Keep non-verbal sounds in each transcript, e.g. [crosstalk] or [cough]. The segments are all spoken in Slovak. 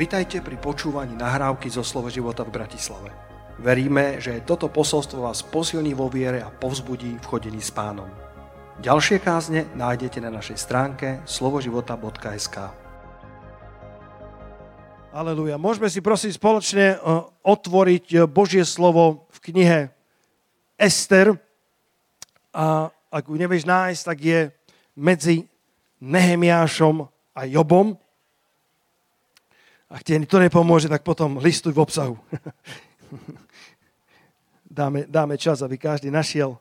Vitajte pri počúvaní nahrávky zo Slovo života v Bratislave. Veríme, že toto posolstvo vás posilní vo viere a povzbudí v chodení s pánom. Ďalšie kázne nájdete na našej stránke slovoživota.sk Aleluja. Môžeme si prosím spoločne e, otvoriť e, Božie slovo v knihe Ester. A ak ju nevieš nájsť, tak je medzi Nehemiášom a Jobom. Ak ti to nepomôže, tak potom listuj v obsahu. [laughs] dáme, dáme čas, aby každý našiel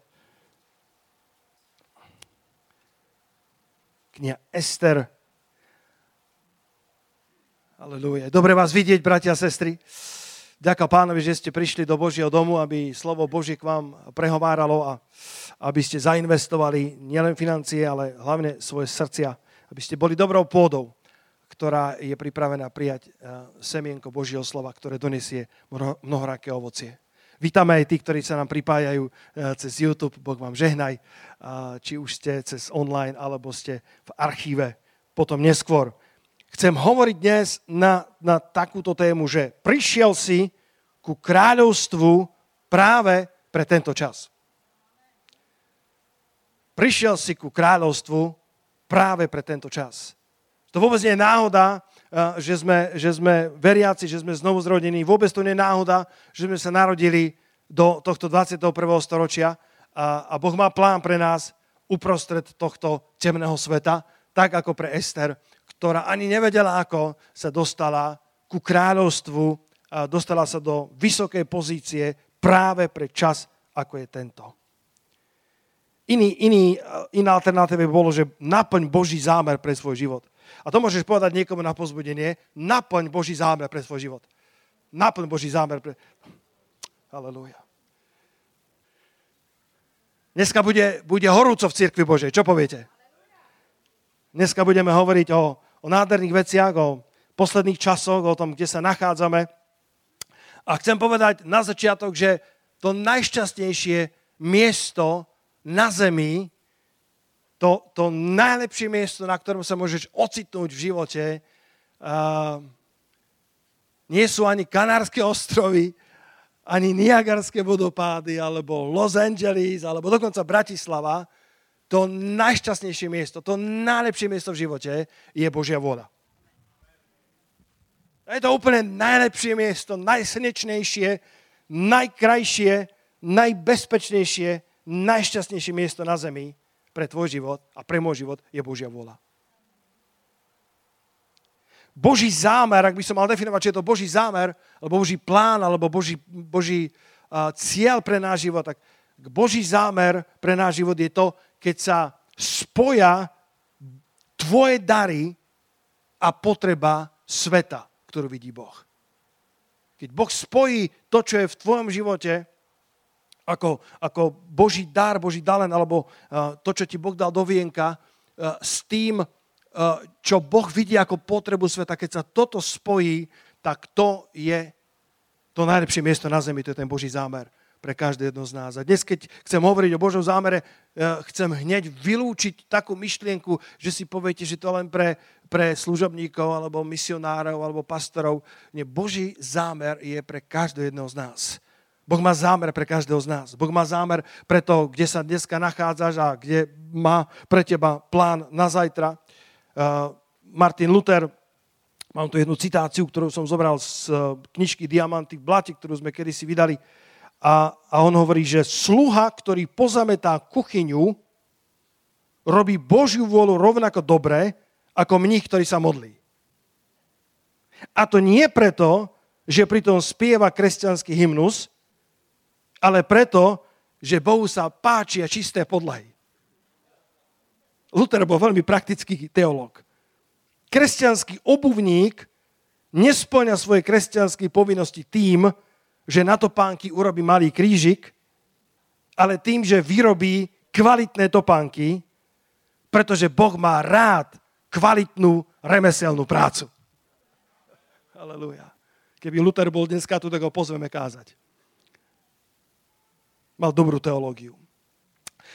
kniha Ester. Aleluja. Dobre vás vidieť, bratia a sestry. Ďaká pánovi, že ste prišli do Božieho domu, aby slovo Božie k vám prehováralo a aby ste zainvestovali nielen financie, ale hlavne svoje srdcia, aby ste boli dobrou pôdou ktorá je pripravená prijať eh, semienko Božieho slova, ktoré donesie mnohoraké ovocie. Vítame aj tí, ktorí sa nám pripájajú eh, cez YouTube. Boh vám žehnaj, či už ste cez online, alebo ste v archíve potom neskôr. Chcem hovoriť dnes na, na takúto tému, že prišiel si ku kráľovstvu práve pre tento čas. Prišiel si ku kráľovstvu práve pre tento čas. To vôbec nie je náhoda, eh, že sme, že sme veriaci, že sme znovu zrodení. Vôbec to nie je náhoda, že sme sa narodili do tohto 21. storočia a, Boh má plán pre nás uprostred tohto temného sveta, tak ako pre Ester, ktorá ani nevedela, ako sa dostala ku kráľovstvu, dostala sa do vysokej pozície práve pre čas, ako je tento. Iný, iný, eh, iná alternatíva by bolo, že naplň Boží zámer pre svoj život. A to môžeš povedať niekomu na pozbudenie. Naplň Boží zámer pre svoj život. Naplň Boží zámer pre... Halelúja. Dneska bude, bude horúco v cirkvi Božej. Čo poviete? Dneska budeme hovoriť o, o nádherných veciach, o posledných časoch, o tom, kde sa nachádzame. A chcem povedať na začiatok, že to najšťastnejšie miesto na zemi to, to najlepšie miesto, na ktorom sa môžeš ocitnúť v živote, uh, nie sú ani Kanárske ostrovy, ani Niagarské vodopády, alebo Los Angeles, alebo dokonca Bratislava. To najšťastnejšie miesto, to najlepšie miesto v živote je Božia voda. Je to úplne najlepšie miesto, najslnečnejšie, najkrajšie, najbezpečnejšie, najšťastnejšie miesto na zemi pre tvoj život a pre môj život je Božia vola. Boží zámer, ak by som mal definovať, či je to Boží zámer, alebo Boží plán, alebo Boží, Boží uh, cieľ pre náš život, tak Boží zámer pre náš život je to, keď sa spoja tvoje dary a potreba sveta, ktorú vidí Boh. Keď Boh spojí to, čo je v tvojom živote, ako, ako Boží dar, Boží dalen, alebo uh, to, čo ti Boh dal do vienka, uh, s tým, uh, čo Boh vidí ako potrebu sveta. Keď sa toto spojí, tak to je to najlepšie miesto na zemi, to je ten Boží zámer pre každé jedno z nás. A dnes, keď chcem hovoriť o Božom zámere, chcem hneď vylúčiť takú myšlienku, že si poviete, že to len pre, pre služobníkov, alebo misionárov, alebo pastorov. Nie, Boží zámer je pre každého jedného z nás. Boh má zámer pre každého z nás. Boh má zámer pre to, kde sa dneska nachádzaš a kde má pre teba plán na zajtra. Uh, Martin Luther, mám tu jednu citáciu, ktorú som zobral z uh, knižky Diamanty v blate, ktorú sme kedysi vydali. A, a on hovorí, že sluha, ktorý pozametá kuchyňu, robí Božiu vôľu rovnako dobre, ako mních, ktorý sa modlí. A to nie preto, že pritom spieva kresťanský hymnus, ale preto, že Bohu sa páčia čisté podlahy. Luther bol veľmi praktický teológ. Kresťanský obuvník nesplňa svoje kresťanské povinnosti tým, že na topánky urobí malý krížik, ale tým, že vyrobí kvalitné topánky, pretože Boh má rád kvalitnú remeselnú prácu. Aleluja. Keby Luther bol dneska tu, tak ho pozveme kázať mal dobrú teológiu.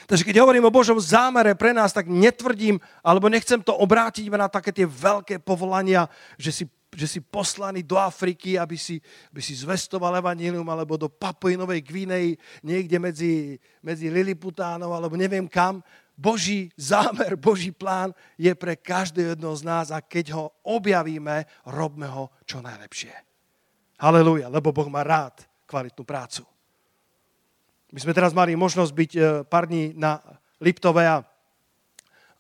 Takže keď hovorím o Božom zámere pre nás, tak netvrdím, alebo nechcem to obrátiť na také tie veľké povolania, že si že si poslaný do Afriky, aby si, aby si zvestoval evanílium, alebo do Papuji Novej Gvinej, niekde medzi, medzi Liliputánov, alebo neviem kam. Boží zámer, Boží plán je pre každého jedného z nás a keď ho objavíme, robme ho čo najlepšie. Halelúja, lebo Boh má rád kvalitnú prácu. My sme teraz mali možnosť byť e, pár dní na Liptove a,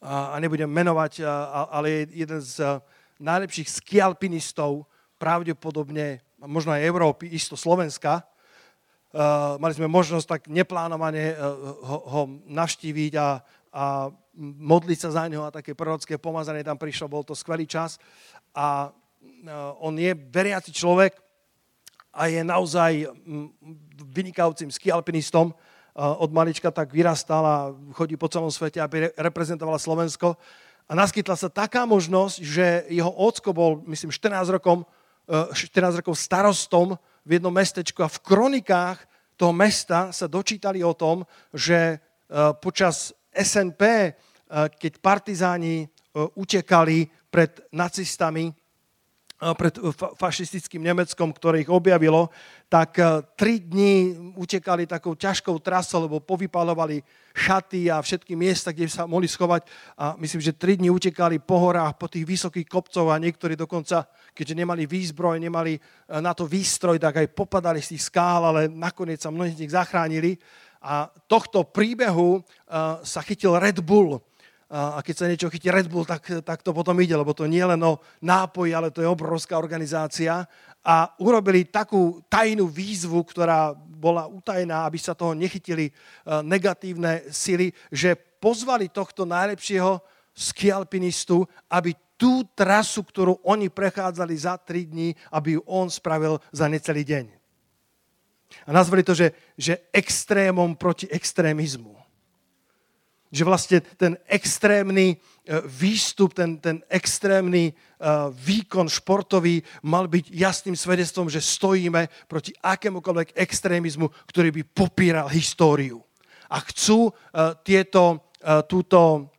a nebudem menovať, ale je jeden z e, najlepších skialpinistov, pravdepodobne možno aj Európy, isto Slovenska. E, mali sme možnosť tak neplánovane ho, navštíviť a, a modliť sa za neho a také prorocké pomazanie tam prišlo, bol to skvelý čas. A on je veriaci človek, a je naozaj vynikajúcim skialpinistom. Od malička tak vyrastal a chodí po celom svete, aby reprezentoval Slovensko. A naskytla sa taká možnosť, že jeho ocko bol, myslím, 14 rokov, 14 e, rokov starostom v jednom mestečku a v kronikách toho mesta sa dočítali o tom, že e, počas SNP, keď partizáni utekali pred nacistami, pred fašistickým Nemeckom, ktoré ich objavilo, tak e, tri dní utekali takou ťažkou trasou, lebo povypalovali šaty a všetky miesta, kde sa mohli schovať. A myslím, že tri dní utekali po horách, po tých vysokých kopcoch a niektorí dokonca, keďže nemali výzbroj, nemali e, na to výstroj, tak aj popadali z tých skál, ale nakoniec sa mnohí z nich zachránili. A tohto príbehu sa chytil Red Bull, a keď sa niečo chytí Red Bull, tak, tak to potom ide, lebo to nie je len o nápoj, ale to je obrovská organizácia. A urobili takú tajnú výzvu, ktorá bola utajená, aby sa toho nechytili e, negatívne sily, že pozvali tohto najlepšieho skialpinistu, aby tú trasu, ktorú oni prechádzali za tri dní, aby ju on spravil za necelý deň. A nazvali to, že, že extrémom proti extrémizmu že vlastne ten extrémny e, výstup, ten, ten extrémny e, výkon športový mal byť jasným svedectvom, že stojíme proti akémukoľvek extrémizmu, ktorý by popíral históriu. A chcú e, tieto, túto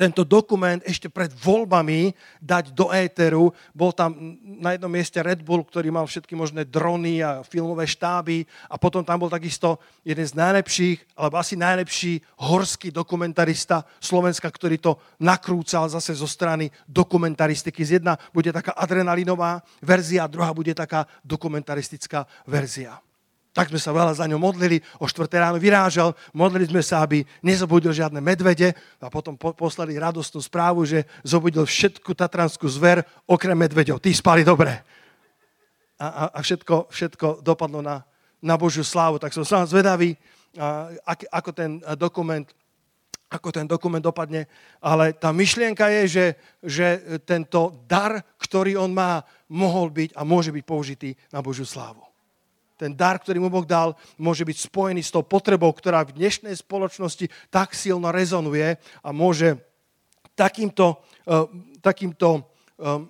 tento dokument ešte pred voľbami dať do éteru. Bol tam na jednom mieste Red Bull, ktorý mal všetky možné drony a filmové štáby a potom tam bol takisto jeden z najlepších, alebo asi najlepší horský dokumentarista Slovenska, ktorý to nakrúcal zase zo strany dokumentaristiky. Z jedna bude taká adrenalinová verzia, druhá bude taká dokumentaristická verzia. Tak sme sa veľa za ňo modlili, o 4 ráno vyrážal, modlili sme sa, aby nezobudil žiadne medvede a potom po- poslali radostnú správu, že zobudil všetku tatranskú zver okrem medveďov. Tí spali dobre. A, a, a všetko, všetko dopadlo na, na Božiu slávu. Tak som sám zvedavý, a, ako ten dokument ako ten dokument dopadne, ale tá myšlienka je, že, že tento dar, ktorý on má, mohol byť a môže byť použitý na Božiu slávu ten dar, ktorý mu Boh dal, môže byť spojený s tou potrebou, ktorá v dnešnej spoločnosti tak silno rezonuje a môže takýmto, uh, takýmto um,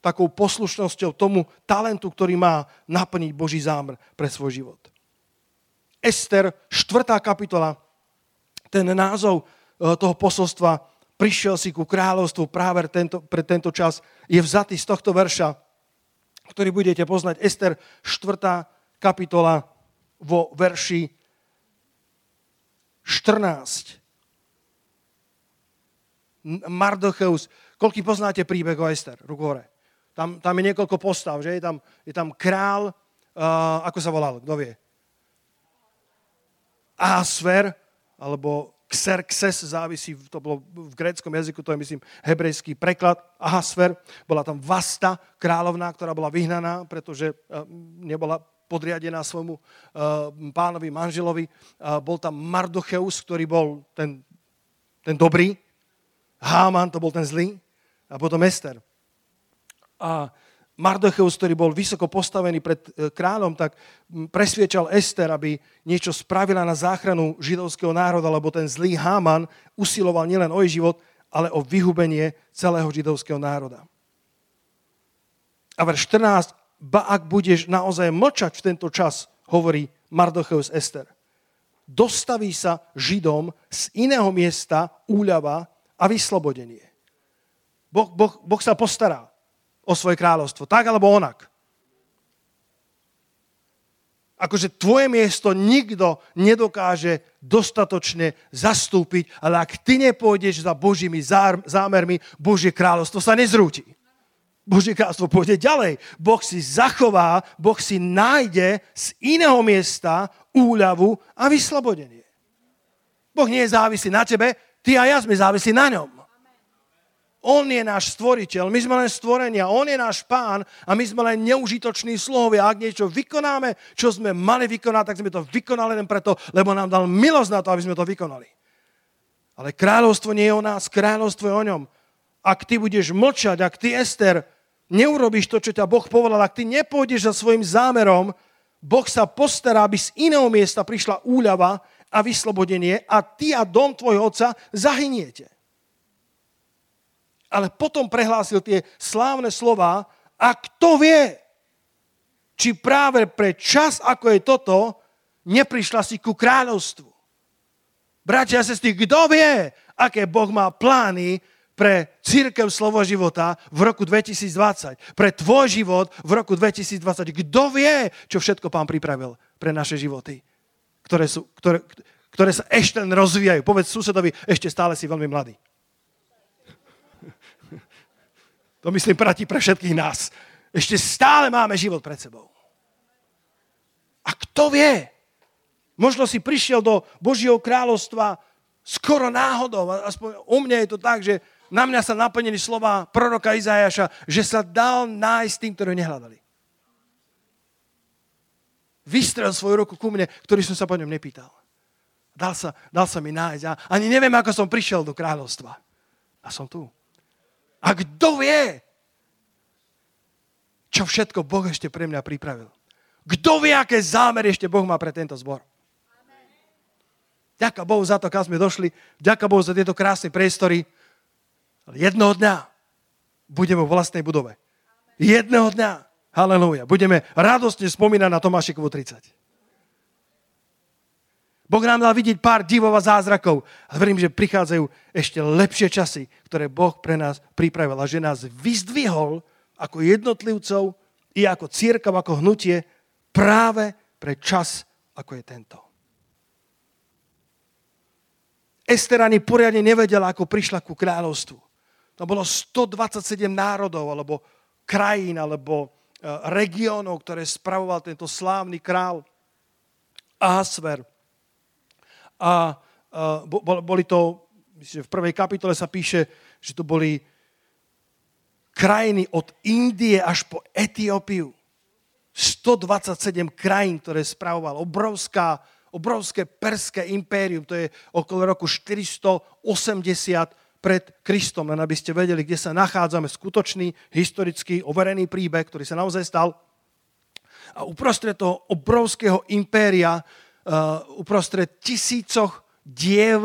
takou poslušnosťou tomu talentu, ktorý má naplniť Boží zámer pre svoj život. Ester, 4. kapitola, ten názov uh, toho posolstva prišiel si ku kráľovstvu práve tento, pre tento čas, je vzatý z tohto verša, ktorý budete poznať. Ester, 4 kapitola vo verši 14. Mardocheus. Koľký poznáte príbeh o Ester? Ruk hore. Tam, tam je niekoľko postav, že? Je tam, je tam král, uh, ako sa volal, kto vie? Ahasver, alebo Xerxes, závisí, to bolo v gréckom jazyku, to je myslím hebrejský preklad, Ahasver, bola tam Vasta, kráľovná, ktorá bola vyhnaná, pretože nebola podriadená svojmu uh, pánovi, manželovi. Uh, bol tam Mardocheus, ktorý bol ten, ten dobrý. Háman to bol ten zlý. A potom Ester. A Mardocheus, ktorý bol vysoko postavený pred uh, kráľom, tak presviečal Ester, aby niečo spravila na záchranu židovského národa, lebo ten zlý Háman usiloval nielen o jej život, ale o vyhubenie celého židovského národa. A verš 14 ba ak budeš naozaj mlčať v tento čas, hovorí Mardocheus Ester, dostaví sa Židom z iného miesta úľava a vyslobodenie. Boh, boh, boh sa postará. o svoje kráľovstvo. Tak alebo onak. Akože tvoje miesto nikto nedokáže dostatočne zastúpiť, ale ak ty nepôjdeš za Božími zámermi, Božie kráľovstvo sa nezrúti. Božie kráľovstvo pôjde ďalej. Boh si zachová, Boh si nájde z iného miesta úľavu a vyslobodenie. Boh nie je závislý na tebe, ty a ja sme závislí na ňom. On je náš stvoriteľ, my sme len stvorenia, On je náš pán a my sme len neužitoční sluhovia. Ak niečo vykonáme, čo sme mali vykonať, tak sme to vykonali len preto, lebo nám dal milosť na to, aby sme to vykonali. Ale kráľovstvo nie je o nás, kráľovstvo je o ňom. Ak ty budeš mlčať, ak ty, Ester, neurobiš to, čo ťa Boh povedal, ak ty nepôjdeš za svojim zámerom, Boh sa postará, aby z iného miesta prišla úľava a vyslobodenie a ty a dom tvojho otca zahyniete ale potom prehlásil tie slávne slova a kto vie, či práve pre čas, ako je toto, neprišla si ku kráľovstvu. Bratia a sestry, kto vie, aké Boh má plány pre církev slovo života v roku 2020, pre tvoj život v roku 2020. Kto vie, čo všetko pán pripravil pre naše životy, ktoré, sú, ktoré, ktoré sa ešte len rozvíjajú. Povedz susedovi, ešte stále si veľmi mladý. To myslím platí pre všetkých nás. Ešte stále máme život pred sebou. A kto vie? Možno si prišiel do Božieho kráľovstva skoro náhodou. Aspoň u mňa je to tak, že na mňa sa naplnili slova proroka Izajaša, že sa dal nájsť tým, ktorí nehľadali. Vystrel svoju ruku ku mne, ktorý som sa po ňom nepýtal. Dal sa, dal sa mi nájsť. A ani neviem, ako som prišiel do kráľovstva. A som tu. A kto vie, čo všetko Boh ešte pre mňa pripravil. Kto vie, aké zámery ešte Boh má pre tento zbor. Ďaká Bohu za to, kam sme došli. Ďaká Bohu za tieto krásne priestory. Ale jednoho dňa budeme vo vlastnej budove. Jedného dňa, halleluja, budeme radostne spomínať na Tomášikovu 30. Boh nám dal vidieť pár divov a zázrakov. A verím, že prichádzajú ešte lepšie časy, ktoré Boh pre nás pripravil a že nás vyzdvihol ako jednotlivcov i ako církav, ako hnutie práve pre čas, ako je tento. Ester ani poriadne nevedela, ako prišla ku kráľovstvu. Tam bolo 127 národov, alebo krajín, alebo e, regiónov, ktoré spravoval tento slávny král Ahasver a boli to, myslím, v prvej kapitole sa píše, že to boli krajiny od Indie až po Etiópiu. 127 krajín, ktoré spravoval. Obrovská, obrovské perské impérium, to je okolo roku 480 pred Kristom, len aby ste vedeli, kde sa nachádzame. Skutočný, historický, overený príbeh, ktorý sa naozaj stal. A uprostred toho obrovského impéria Uh, uprostred tisícoch diev,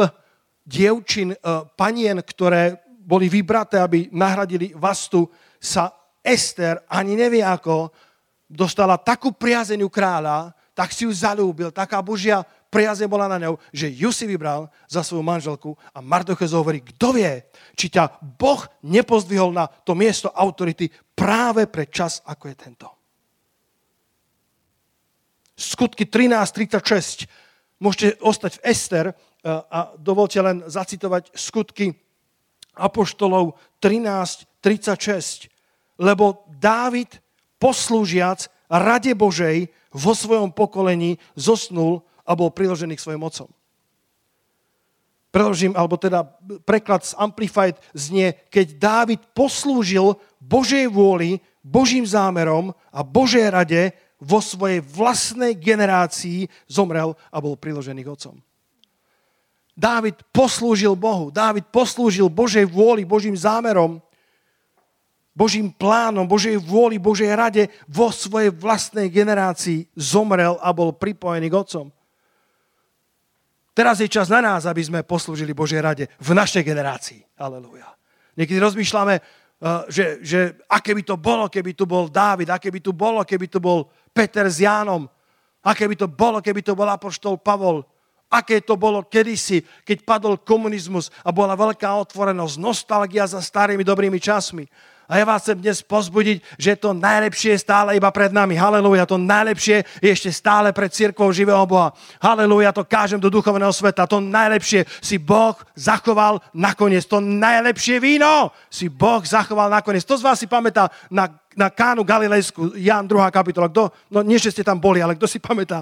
dievčin, uh, panien, ktoré boli vybraté, aby nahradili Vastu, sa Ester ani nevie ako dostala takú priazeniu kráľa, tak si ju zalúbil, taká Božia priaze bola na ňou, že ju si vybral za svoju manželku a Mardoches hovorí, kto vie, či ťa Boh nepozdvihol na to miesto autority práve pre čas, ako je tento. Skutky 13.36. Môžete ostať v Ester eh, a dovolte len zacitovať skutky Apoštolov 13.36. Lebo Dávid, poslúžiac Rade Božej vo svojom pokolení zosnul a bol priložený k svojim mocom. Preložím, alebo teda preklad z Amplified znie, keď Dávid poslúžil Božej vôli, Božím zámerom a Božej rade, vo svojej vlastnej generácii zomrel a bol priložený k otcom. Dávid poslúžil Bohu, Dávid poslúžil Božej vôli, Božím zámerom, Božím plánom, Božej vôli, Božej rade vo svojej vlastnej generácii zomrel a bol pripojený k otcom. Teraz je čas na nás, aby sme poslúžili Božej rade v našej generácii. Aleluja. Niekedy rozmýšľame, eh, že, že aké by to bolo, keby tu bol Dávid, aké by tu bolo, keby tu bol Peter s Jánom. Aké by to bolo, keby to bol apoštol Pavol. Aké to bolo kedysi, keď padol komunizmus a bola veľká otvorenosť, nostalgia za starými dobrými časmi. A ja vás chcem dnes pozbudiť, že to najlepšie je stále iba pred nami. Halelúja, to najlepšie je ešte stále pred církvou živého Boha. Halelúja, to kážem do duchovného sveta. To najlepšie si Boh zachoval nakoniec. To najlepšie víno si Boh zachoval nakoniec. To z vás si pamätá na, na kánu Galilejsku, Jan 2. kapitola. Kto, no nie, že ste tam boli, ale kto si pamätá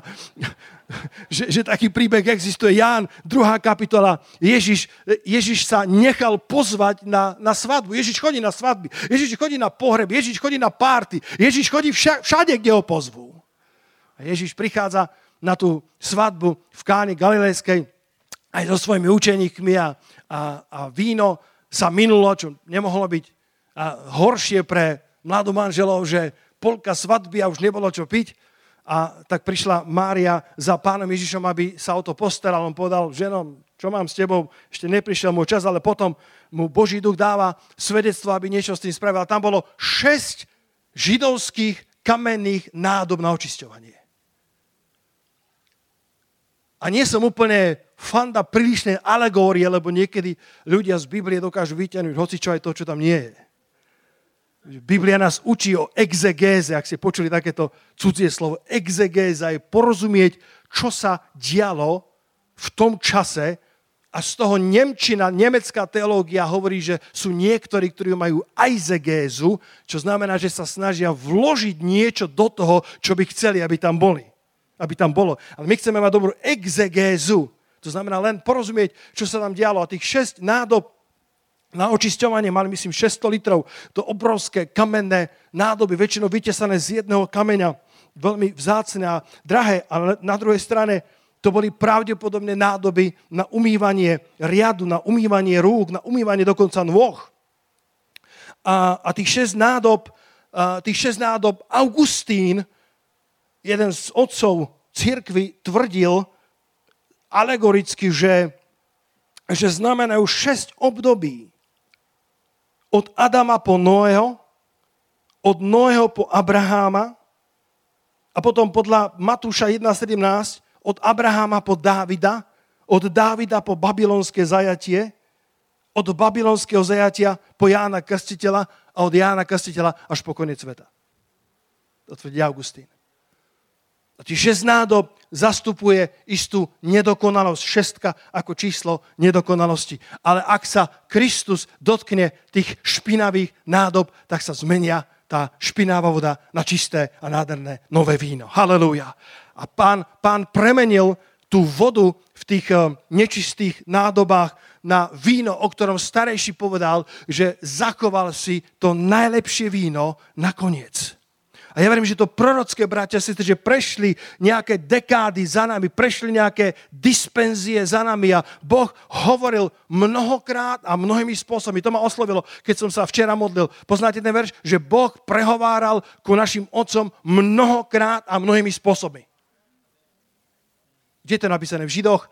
že, že taký príbeh existuje. Ján, druhá kapitola. Ježiš, Ježiš sa nechal pozvať na, na svadbu. Ježiš chodí na svadby. Ježiš chodí na pohreb. Ježiš chodí na párty. Ježiš chodí vša, všade, kde ho pozvú. A Ježiš prichádza na tú svadbu v Káni Galilejskej aj so svojimi učeníkmi a, a, a víno sa minulo, čo nemohlo byť a horšie pre mladú manželov, že polka svadby a už nebolo čo piť a tak prišla Mária za pánom Ježišom, aby sa o to postaral. On povedal, ženom, čo mám s tebou, ešte neprišiel môj čas, ale potom mu Boží duch dáva svedectvo, aby niečo s tým spravil. Tam bolo šesť židovských kamenných nádob na očisťovanie. A nie som úplne fanda prílišnej alegórie, lebo niekedy ľudia z Biblie dokážu vyťahnuť hoci čo aj to, čo tam nie je. Biblia nás učí o exegéze, ak ste počuli takéto cudzie slovo. Exegéza je porozumieť, čo sa dialo v tom čase a z toho Nemčina, nemecká teológia hovorí, že sú niektorí, ktorí majú eizegézu, čo znamená, že sa snažia vložiť niečo do toho, čo by chceli, aby tam boli. Aby tam bolo. Ale my chceme mať dobrú exegézu. To znamená len porozumieť, čo sa tam dialo. A tých šesť nádob na očisťovanie mali, myslím, 600 litrov. To obrovské kamenné nádoby, väčšinou vytesané z jedného kameňa, veľmi vzácne a drahé. Ale na druhej strane to boli pravdepodobne nádoby na umývanie riadu, na umývanie rúk, na umývanie dokonca nôh. A, a tých 6 nádob, a tých 6 nádob Augustín, jeden z otcov církvy, tvrdil alegoricky, že, že znamenajú 6 období od Adama po Noého, od Noého po Abraháma a potom podľa Matúša 1.17 od Abraháma po Dávida, od Dávida po babylonské zajatie, od babylonského zajatia po Jána Krstiteľa a od Jána Krstiteľa až po koniec sveta. To tvrdí Augustín. Tých šesť nádob zastupuje istú nedokonalosť. Šestka ako číslo nedokonalosti. Ale ak sa Kristus dotkne tých špinavých nádob, tak sa zmenia tá špinavá voda na čisté a nádherné nové víno. Halelúja. A pán, pán premenil tú vodu v tých eh, nečistých nádobách na víno, o ktorom starejší povedal, že zachoval si to najlepšie víno nakoniec. A ja verím, že to prorocké, bratia, si, že prešli nejaké dekády za nami, prešli nejaké dispenzie za nami a Boh hovoril mnohokrát a mnohými spôsobmi. To ma oslovilo, keď som sa včera modlil. Poznáte ten verš? Že Boh prehováral ku našim otcom mnohokrát a mnohými spôsobmi. Kde je to napísané? V Židoch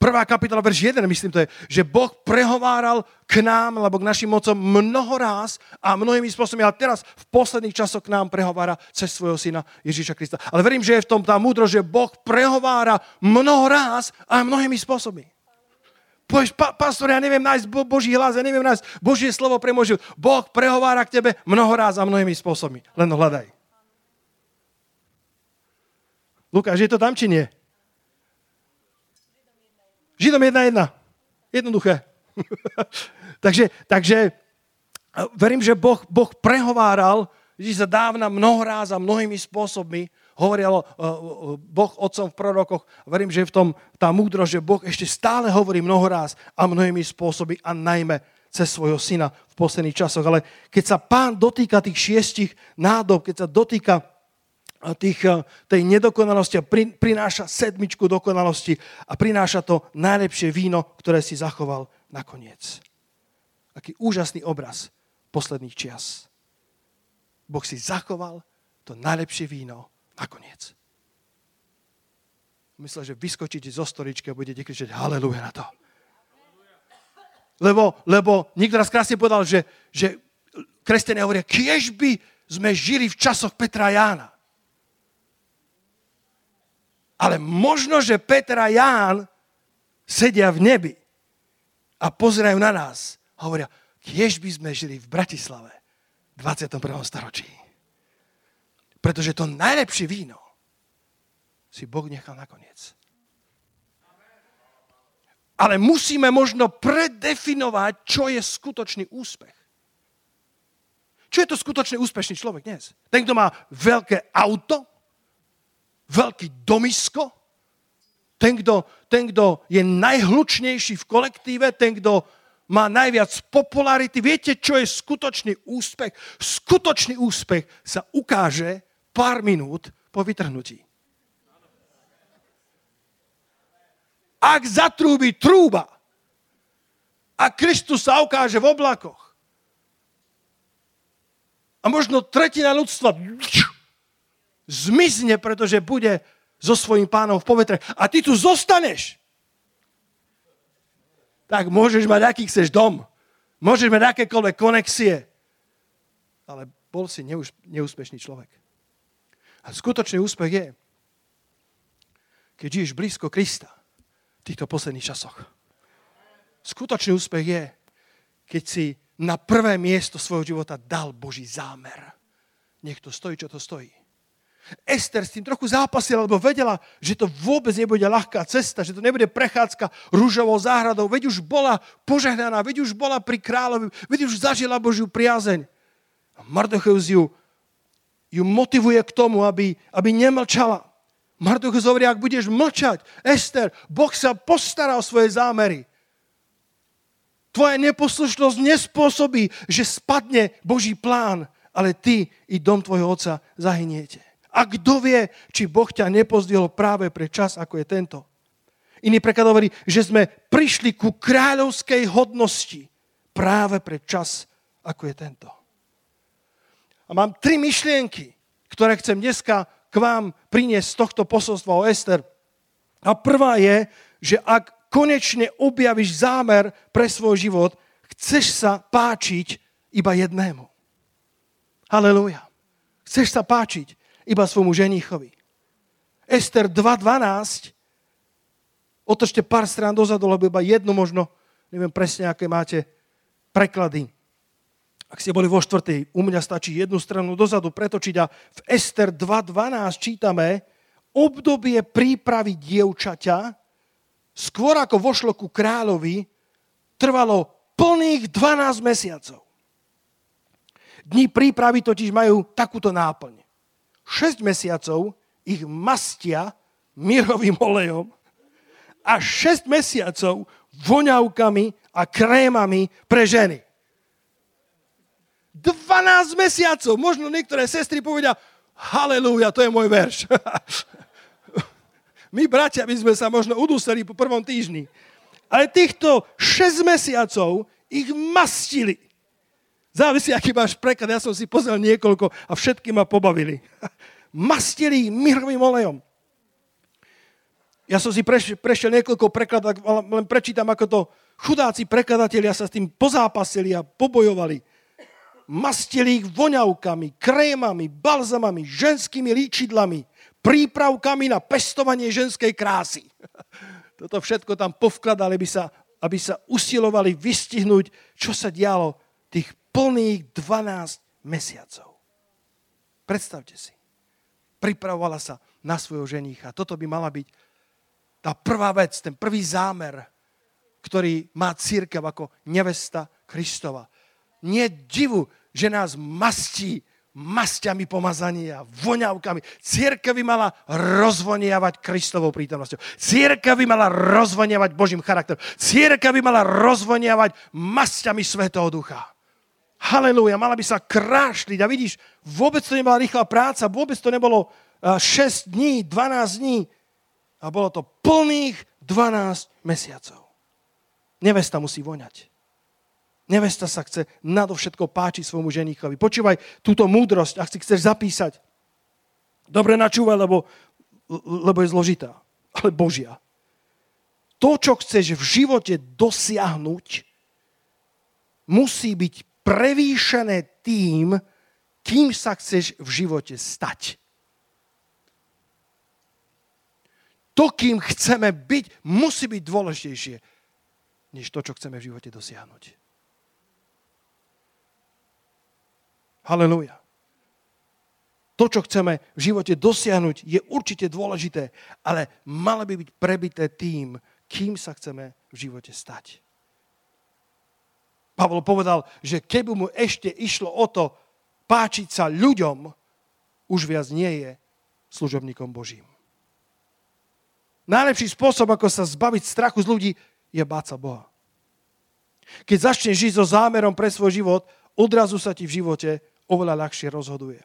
prvá kapitola, verš 1, myslím to je, že Boh prehováral k nám, alebo k našim mocom mnoho ráz a mnohými spôsobmi, ale teraz v posledných časoch k nám prehovára cez svojho syna Ježíša Krista. Ale verím, že je v tom tá múdro, že Boh prehovára mnoho ráz a mnohými spôsobmi. Povieš, pa, pastor, ja neviem nájsť Bo- Boží hlas, ja neviem nájsť Božie slovo pre môj Boh prehovára k tebe mnoho ráz a mnohými spôsobmi. Len hľadaj. Lukáš, je to tam či nie? Židom 1.1. Jednoduché. [laughs] takže, takže verím, že boh, boh prehováral že sa dávna mnohoráz a mnohými spôsobmi hovoril Boh otcom v prorokoch. Verím, že je v tom tá múdrosť, že Boh ešte stále hovorí mnohoráz a mnohými spôsoby a najmä cez svojho syna v posledných časoch. Ale keď sa pán dotýka tých šiestich nádob, keď sa dotýka tých, eh, tej nedokonalosti a prináša sedmičku dokonalosti a prináša to najlepšie víno, ktoré si zachoval nakoniec. Aký úžasný obraz posledných čias. Boh si zachoval to najlepšie víno nakoniec. Myslel, že vyskočíte zo storičky a budete kričať haleluja na to. Lebo, lebo niekto raz krásne povedal, že, že kresťania hovoria, kiež by sme žili v časoch Petra a Jána. Ale možno, že Peter a Ján sedia v nebi a pozerajú na nás a hovoria, kiež by sme žili v Bratislave v 21. storočí. Pretože to najlepšie víno si Boh nechal nakoniec. Ale musíme možno predefinovať, čo je skutočný úspech. Čo je to skutočný úspešný človek dnes? Ten, kto má veľké auto, veľký domisko, ten, kto, ten, kto je najhlučnejší v kolektíve, ten, kto má najviac popularity. Viete, čo je skutočný úspech? Skutočný úspech sa ukáže pár minút po vytrhnutí. ak zatrúbi trúba a Kristus sa ukáže v oblakoch a možno tretina ľudstva zmizne, pretože bude so svojím pánom v povetre a ty tu zostaneš, tak môžeš mať aký chceš dom, môžeš mať akékoľvek konexie, ale bol si neúspešný človek. A skutočný úspech je, keď žiješ blízko Krista, v týchto posledných časoch. Skutočný úspech je, keď si na prvé miesto svojho života dal Boží zámer. Nech to stojí, čo to stojí. Ester s tým trochu zápasila, lebo vedela, že to vôbec nebude ľahká cesta, že to nebude prechádzka rúžovou záhradou. Veď už bola požehnaná, veď už bola pri kráľovi, veď už zažila Božiu priazeň. A Mardocheus ju, ju motivuje k tomu, aby, aby nemlčala. Mardochus hovorí, ak budeš mlčať, Ester, Boh sa postará o svoje zámery. Tvoja neposlušnosť nespôsobí, že spadne Boží plán, ale ty i dom tvojho otca zahyniete. A kto vie, či Boh ťa nepozdvihol práve pre čas, ako je tento. Iný preklad hovorí, že sme prišli ku kráľovskej hodnosti práve pre čas, ako je tento. A mám tri myšlienky, ktoré chcem dneska k vám priniesť z tohto posolstva o Ester. A prvá je, že ak konečne objavíš zámer pre svoj život, chceš sa páčiť iba jednému. Halelúja. Chceš sa páčiť iba svojmu ženíchovi. Ester 2.12 otočte pár strán dozadu, lebo iba jednu možno, neviem presne, aké máte preklady. Ak ste boli vo štvrtej, u mňa stačí jednu stranu dozadu pretočiť a v Ester 2.12 čítame obdobie prípravy dievčaťa, skôr ako vošlo ku kráľovi, trvalo plných 12 mesiacov. Dni prípravy totiž majú takúto náplň. 6 mesiacov ich mastia mirovým [laughs] olejom a 6 mesiacov voňavkami a krémami pre ženy. 12 mesiacov. Možno niektoré sestry povedia, halleluja, to je môj verš. [laughs] My, bratia, by sme sa možno uduseli po prvom týždni. Ale týchto 6 mesiacov ich mastili. Závisí, aký máš preklad. Ja som si pozrel niekoľko a všetky ma pobavili. [laughs] Mastili ich myhrovým olejom. Ja som si prešiel niekoľko prekladov, len prečítam, ako to chudáci prekladatelia sa s tým pozápasili a pobojovali mastili ich voňavkami, krémami, balzamami, ženskými líčidlami, prípravkami na pestovanie ženskej krásy. [laughs] Toto všetko tam povkladali, aby sa, aby sa usilovali vystihnúť, čo sa dialo tých plných 12 mesiacov. Predstavte si. Pripravovala sa na svojho ženícha. Toto by mala byť tá prvá vec, ten prvý zámer, ktorý má církev ako nevesta Kristova. Nie divu, že nás mastí masťami pomazania, voňavkami. Církev by mala rozvoniavať Kristovou prítomnosťou. Církev by mala rozvoniavať Božím charakterom. Církev by mala rozvoniavať masťami Svetého Ducha. Halelúja, mala by sa krášliť. A vidíš, vôbec to nebola rýchla práca, vôbec to nebolo 6 dní, 12 dní. A bolo to plných 12 mesiacov. Nevesta musí voňať. Nevesta sa chce nadovšetko páčiť svojmu ženíchovi. Počúvaj túto múdrosť, ak si chceš zapísať. Dobre načúvaj, lebo, lebo je zložitá, ale Božia. To, čo chceš v živote dosiahnuť, musí byť prevýšené tým, kým sa chceš v živote stať. To, kým chceme byť, musí byť dôležitejšie, než to, čo chceme v živote dosiahnuť. Halelúja. To, čo chceme v živote dosiahnuť, je určite dôležité, ale malo by byť prebité tým, kým sa chceme v živote stať. Pavol povedal, že keby mu ešte išlo o to páčiť sa ľuďom, už viac nie je služobníkom Božím. Najlepší spôsob, ako sa zbaviť strachu z ľudí, je báť sa Boha. Keď začneš žiť so zámerom pre svoj život, odrazu sa ti v živote oveľa ľahšie rozhoduje.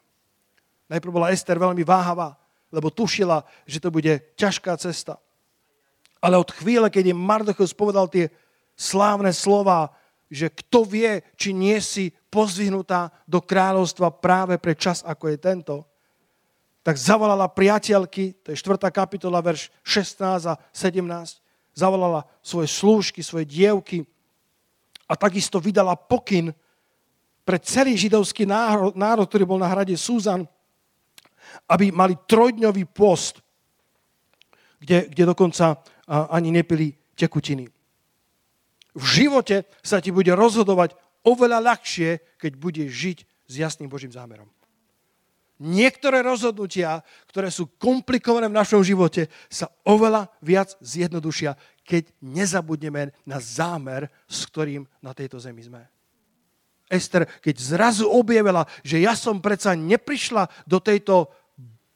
Najprv bola Ester veľmi váhavá, lebo tušila, že to bude ťažká cesta. Ale od chvíle, keď im Mardochus povedal tie slávne slova, že kto vie, či nie si pozvihnutá do kráľovstva práve pre čas, ako je tento, tak zavolala priateľky, to je 4. kapitola, verš 16 a 17, zavolala svoje slúžky, svoje dievky a takisto vydala pokyn pre celý židovský národ, národ ktorý bol na hrade Súzan, aby mali trojdňový post, kde, kde dokonca ani nepili tekutiny. V živote sa ti bude rozhodovať oveľa ľahšie, keď budeš žiť s jasným Božím zámerom. Niektoré rozhodnutia, ktoré sú komplikované v našom živote, sa oveľa viac zjednodušia, keď nezabudneme na zámer, s ktorým na tejto zemi sme. Ester, keď zrazu objavila, že ja som predsa neprišla do tejto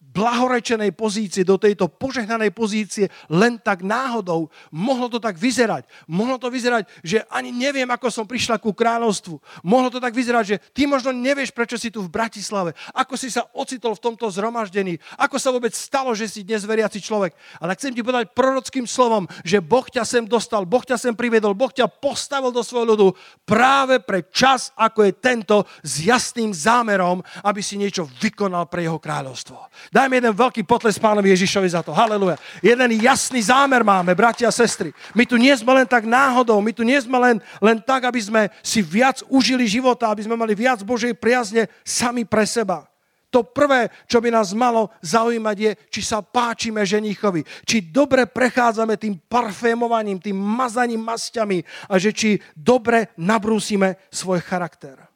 blahorečenej pozície, do tejto požehnanej pozície len tak náhodou. Mohlo to tak vyzerať. Mohlo to vyzerať, že ani neviem, ako som prišla ku kráľovstvu. Mohlo to tak vyzerať, že ty možno nevieš, prečo si tu v Bratislave. Ako si sa ocitol v tomto zhromaždení. Ako sa vôbec stalo, že si dnes veriaci človek. Ale chcem ti povedať prorockým slovom, že Boh ťa sem dostal, Boh ťa sem priviedol, Boh ťa postavil do svojho ľudu práve pre čas, ako je tento, s jasným zámerom, aby si niečo vykonal pre jeho kráľovstvo. Dajme jeden veľký potles pánovi Ježišovi za to. Haleluja. Jeden jasný zámer máme, bratia a sestry. My tu nie sme len tak náhodou, my tu nie sme len, len tak, aby sme si viac užili života, aby sme mali viac Božej priazne sami pre seba. To prvé, čo by nás malo zaujímať je, či sa páčime ženichovi, či dobre prechádzame tým parfémovaním, tým mazaním masťami a že či dobre nabrúsime svoj charakter.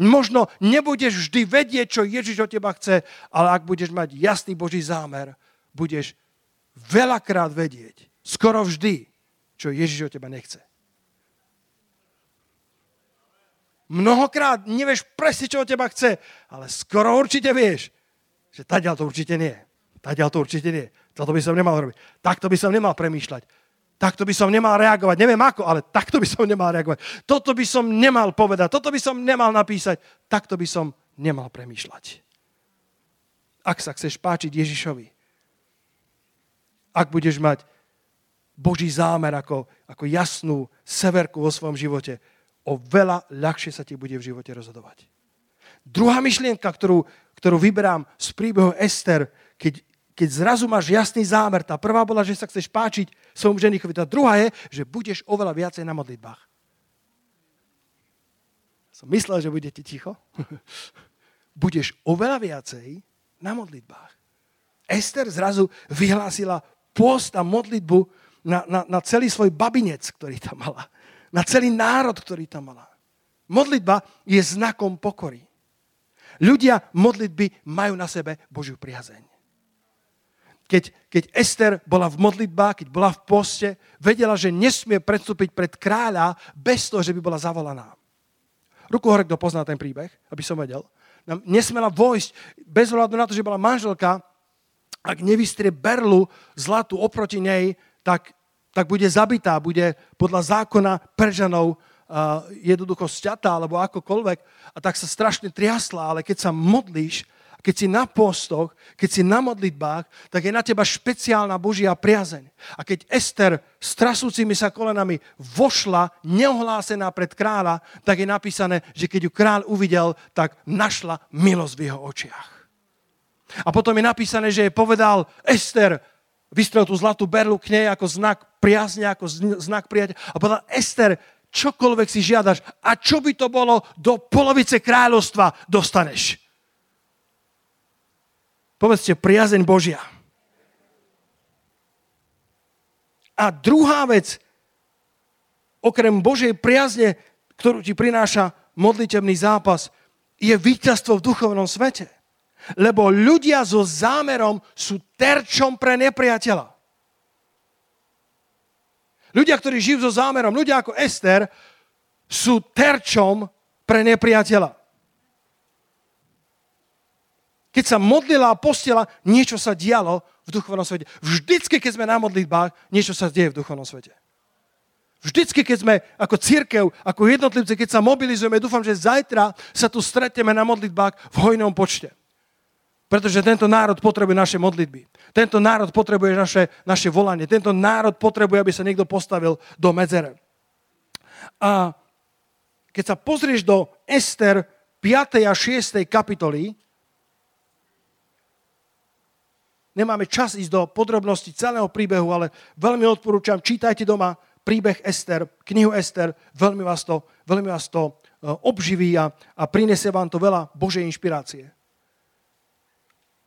Možno nebudeš vždy vedieť, čo Ježiš od teba chce, ale ak budeš mať jasný Boží zámer, budeš veľakrát vedieť, skoro vždy, čo Ježiš od teba nechce. Mnohokrát nevieš presne, čo od teba chce, ale skoro určite vieš, že tadiaľ to určite nie. Tadiaľ to určite nie. Toto by som nemal robiť. Takto by som nemal premýšľať. Takto by som nemal reagovať. Neviem ako, ale takto by som nemal reagovať. Toto by som nemal povedať. Toto by som nemal napísať. Takto by som nemal premýšľať. Ak sa chceš páčiť Ježišovi, ak budeš mať Boží zámer ako, ako jasnú severku vo svojom živote, o veľa ľahšie sa ti bude v živote rozhodovať. Druhá myšlienka, ktorú, ktorú vyberám z príbehu Ester, keď keď zrazu máš jasný zámer, tá prvá bola, že sa chceš páčiť svojmu ženichovi, tá druhá je, že budeš oveľa viacej na modlitbách. Som myslel, že budete ticho. [laughs] budeš oveľa viacej na modlitbách. Ester zrazu vyhlásila post a modlitbu na, na, na celý svoj babinec, ktorý tam mala. Na celý národ, ktorý tam mala. Modlitba je znakom pokory. Ľudia modlitby majú na sebe Božiu priazeň keď, keď Ester bola v modlitbách, keď bola v poste, vedela, že nesmie predstúpiť pred kráľa bez toho, že by bola zavolaná. Ruku hore, kto pozná ten príbeh, aby som vedel. Nesmela vojsť bez ohľadu na to, že bola manželka, ak nevystrie berlu zlatú oproti nej, tak, tak bude zabitá, bude podľa zákona Peržanov uh, jednoducho sťatá, alebo akokoľvek. A tak sa strašne triasla, ale keď sa modlíš, keď si na postoch, keď si na modlitbách, tak je na teba špeciálna Božia priazeň. A keď Ester s trasúcimi sa kolenami vošla neohlásená pred kráľa, tak je napísané, že keď ju kráľ uvidel, tak našla milosť v jeho očiach. A potom je napísané, že je povedal Ester, vystrel tú zlatú berlu k nej ako znak priazne, ako znak priateľa. A povedal, Ester, čokoľvek si žiadaš a čo by to bolo, do polovice kráľovstva dostaneš. Povedzte, priazeň Božia. A druhá vec, okrem Božej priazne, ktorú ti prináša modlitebný zápas, je víťazstvo v duchovnom svete. Lebo ľudia so zámerom sú terčom pre nepriateľa. Ľudia, ktorí žijú so zámerom, ľudia ako Ester, sú terčom pre nepriateľa. Keď sa modlila a postila, niečo sa dialo v duchovnom svete. Vždycky, keď sme na modlitbách, niečo sa deje v duchovnom svete. Vždycky, keď sme ako církev, ako jednotlivci, keď sa mobilizujeme, dúfam, že zajtra sa tu stretneme na modlitbách v hojnom počte. Pretože tento národ potrebuje naše modlitby. Tento národ potrebuje naše, naše volanie. Tento národ potrebuje, aby sa niekto postavil do medzere. A keď sa pozrieš do Ester 5. a 6. kapitoly, nemáme čas ísť do podrobností celého príbehu, ale veľmi odporúčam, čítajte doma príbeh Ester, knihu Ester, veľmi vás to, veľmi vás to e, obživí a, a prinesie vám to veľa Božej inšpirácie.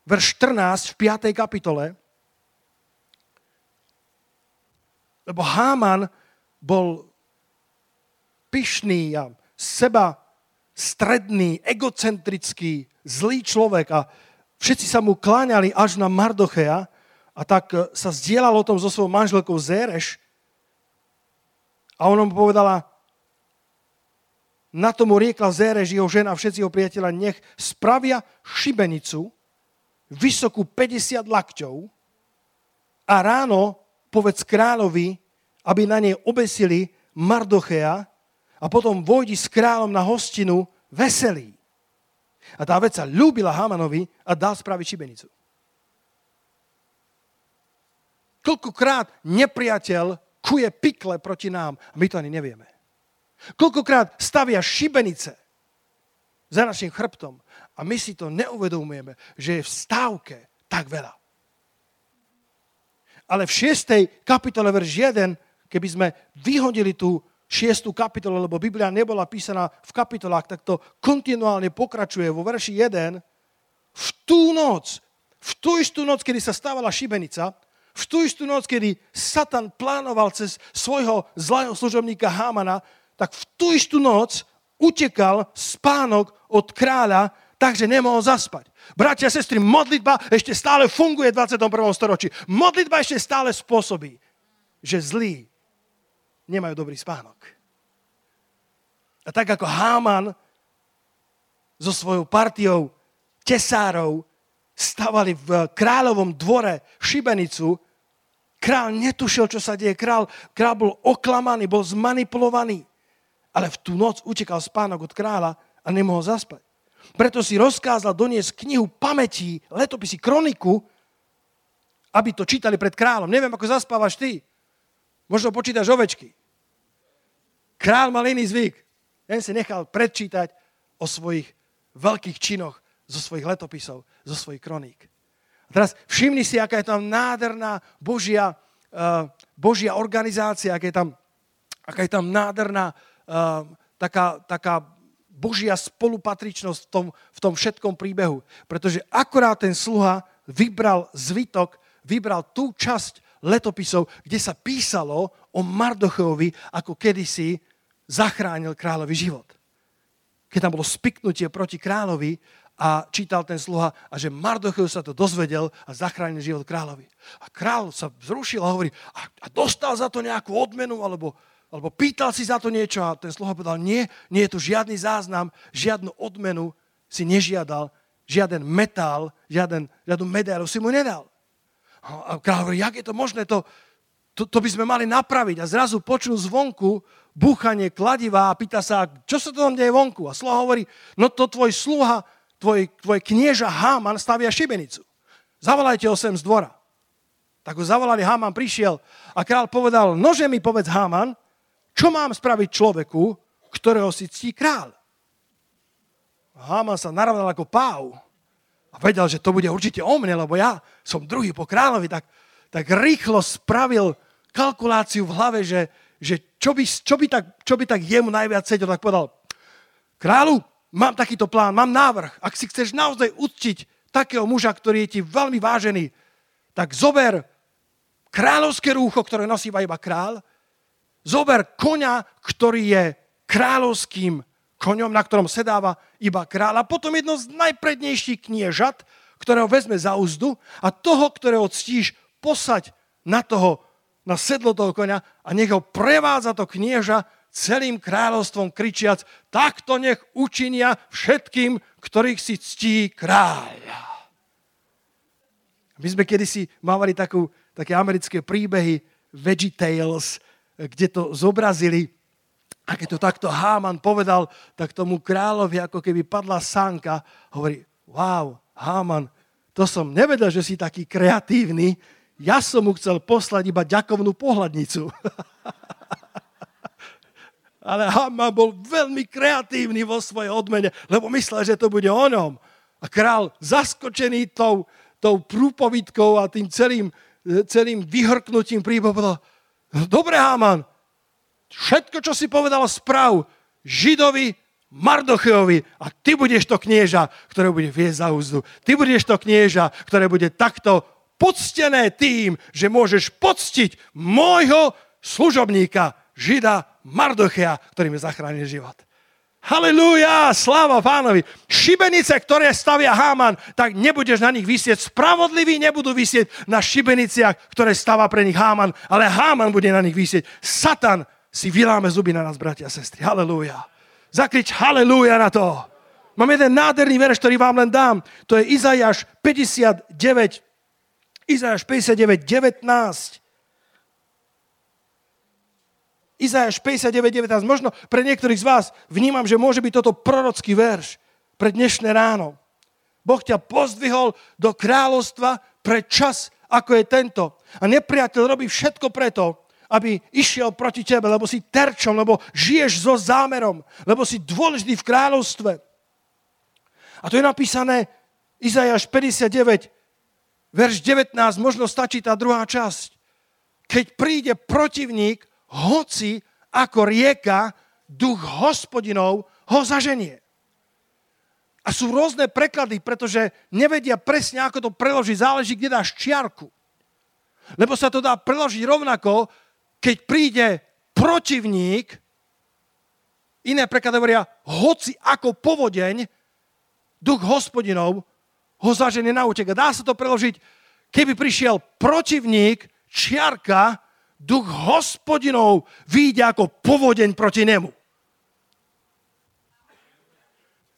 Verš 14 v 5. kapitole, lebo Háman bol pyšný a seba stredný, egocentrický, zlý človek a všetci sa mu kláňali až na Mardochea a tak e, sa zdieľal o tom so svojou manželkou Zéreš a ona mu povedala, na tomu riekla Zéreš, jeho žena a všetci jeho priateľa, nech spravia šibenicu, vysokú 50 lakťov a ráno povedz kráľovi, aby na nej obesili Mardochea a potom vojdi s kráľom na hostinu veselý. A tá vec sa ľúbila Hamanovi a dal spraviť šibenicu. Koľkokrát nepriateľ kuje pikle proti nám. A my to ani nevieme. Koľkokrát stavia šibenice za našim chrbtom a my si to neuvedomujeme, že je v stávke tak veľa. Ale v 6. kapitole verš 1, keby sme vyhodili tú 6. kapitolu, lebo Biblia nebola písaná v kapitolách, tak to kontinuálne pokračuje vo verši 1. V tú noc, v tú istú noc, kedy sa stávala šibenica, v tú istú noc, kedy Satan plánoval cez svojho zlého služobníka Hámana, tak v tú istú noc utekal spánok od kráľa, takže nemohol zaspať. Bratia a sestry, modlitba ešte stále funguje v 21. storočí. Modlitba ešte stále spôsobí, že zlí nemajú dobrý spánok. A tak ako Háman so svojou partiou tesárov stavali v kráľovom dvore šibenicu, král netušil, čo sa deje. Král, král bol oklamaný, bol zmanipulovaný. Ale v tú noc utekal spánok od kráľa a nemohol zaspať. Preto si rozkázal doniesť knihu pamätí, letopisy, kroniku, aby to čítali pred kráľom. Neviem, ako zaspávaš ty. Možno počítaš ovečky. Král mal iný zvyk. Ten si nechal predčítať o svojich veľkých činoch zo svojich letopisov, zo svojich kroník. A teraz všimni si, aká je tam nádherná Božia, uh, Božia organizácia, aká je tam, aká je tam nádherná uh, taká, taká Božia spolupatričnosť v tom, v tom všetkom príbehu. Pretože akorát ten sluha vybral zvytok, vybral tú časť letopisov, kde sa písalo o Mardochovi, ako kedysi zachránil kráľovi život. Keď tam bolo spiknutie proti kráľovi a čítal ten sluha a že Mardochev sa to dozvedel a zachránil život kráľovi. A král sa vzrušil a hovorí, a, a dostal za to nejakú odmenu alebo, alebo pýtal si za to niečo a ten sluha povedal, nie, nie je tu žiadny záznam, žiadnu odmenu si nežiadal, žiaden metál, žiaden, žiadnu medailu si mu nedal. A král hovorí, jak je to možné, to, to, to by sme mali napraviť. A zrazu počul zvonku búchanie kladiva a pýta sa, čo sa to tam deje vonku? A sluha hovorí, no to tvoj sluha tvoj, tvoj knieža Háman stavia šibenicu. Zavolajte ho sem z dvora. Tak ho zavolali, Háman prišiel a král povedal, nože mi povedz Háman, čo mám spraviť človeku, ktorého si ctí král. Háman sa naravnal ako páv a vedel, že to bude určite o mne, lebo ja som druhý po kráľovi, tak, tak rýchlo spravil kalkuláciu v hlave, že, že čo, by, čo, by tak, čo by tak jemu najviac sedel, tak povedal, kráľu, mám takýto plán, mám návrh. Ak si chceš naozaj uctiť takého muža, ktorý je ti veľmi vážený, tak zober kráľovské rúcho, ktoré nosíva iba král, zober koňa, ktorý je kráľovským koňom, na ktorom sedáva iba kráľ. A potom jedno z najprednejších kniežat, ktorého vezme za úzdu a toho, ktorého ctíš, posať na toho, na sedlo toho koňa a nech ho prevádza to knieža celým kráľovstvom kričiac, takto nech učinia všetkým, ktorých si ctí kráľ. My sme kedysi mávali takú, také americké príbehy Veggie Tales, kde to zobrazili. A keď to takto Háman povedal, tak tomu kráľovi ako keby padla sánka, hovorí, wow, Háman, to som nevedel, že si taký kreatívny, ja som mu chcel poslať iba ďakovnú pohľadnicu. [laughs] Ale Háman bol veľmi kreatívny vo svojej odmene, lebo myslel, že to bude o ňom. A král zaskočený tou, tou prúpovidkou a tým celým, celým vyhrknutím príbehu dobre Háman, všetko, čo si povedal, sprav Židovi Mardocheovi a ty budeš to knieža, ktoré bude viesť za úzdu. Ty budeš to knieža, ktoré bude takto poctené tým, že môžeš poctiť môjho služobníka, Žida Mardochea, ktorý mi zachránil život. Halelúja, sláva pánovi. Šibenice, ktoré stavia Háman, tak nebudeš na nich vysieť. Spravodliví nebudú vysieť na šibeniciach, ktoré stáva pre nich Háman, ale Háman bude na nich vysieť. Satan si vyláme zuby na nás, bratia a sestry. Halelúja. Zakrič halelúja na to. Mám jeden nádherný verš, ktorý vám len dám. To je Izajáš 59, Izajáš 59, 19. Izajáš 59, 19. Možno pre niektorých z vás vnímam, že môže byť toto prorocký verš pre dnešné ráno. Boh ťa pozdvihol do kráľovstva pre čas, ako je tento. A nepriateľ robí všetko preto, aby išiel proti tebe, lebo si terčom, lebo žiješ so zámerom, lebo si dôležitý v kráľovstve. A to je napísané Izajáš 59, verš 19, možno stačí tá druhá časť. Keď príde protivník, hoci ako rieka, duch hospodinov ho zaženie. A sú rôzne preklady, pretože nevedia presne, ako to preložiť. Záleží, kde dáš čiarku. Lebo sa to dá preložiť rovnako, keď príde protivník, iné preklady hovoria, hoci ako povodeň, duch hospodinov ho zažene na útek. A dá sa to preložiť, keby prišiel protivník, čiarka, duch hospodinov vyjde ako povodeň proti nemu.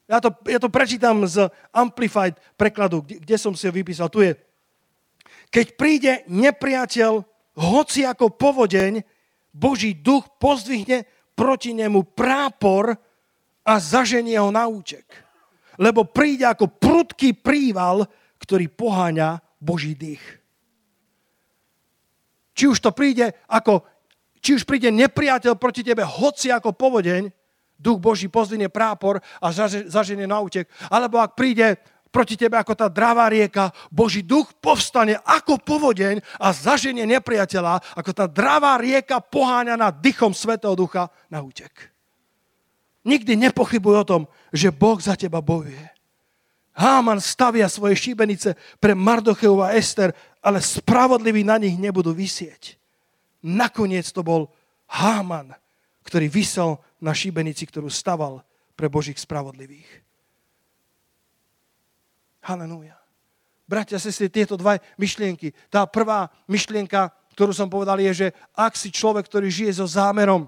Ja to, ja to prečítam z Amplified prekladu, kde, kde som si ho vypísal. Tu je. Keď príde nepriateľ hoci ako povodeň, Boží duch pozdvihne proti nemu prápor a zaženie ho na úček. Lebo príde ako prudký príval, ktorý poháňa Boží dých. Či už to príde ako, či už príde nepriateľ proti tebe, hoci ako povodeň, duch Boží pozdvihne prápor a zaženie na útek. Alebo ak príde proti tebe ako tá dravá rieka, Boží duch povstane ako povodeň a zaženie nepriateľa, ako tá dravá rieka poháňaná dychom Svetého Ducha na útek. Nikdy nepochybuj o tom, že Boh za teba bojuje. Háman stavia svoje šíbenice pre Mardocheu a Ester, ale spravodliví na nich nebudú vysieť. Nakoniec to bol Háman, ktorý vysel na šíbenici, ktorú staval pre Božích spravodlivých. Halelúja. Bratia, sestry, tieto dva myšlienky. Tá prvá myšlienka, ktorú som povedal, je, že ak si človek, ktorý žije so zámerom,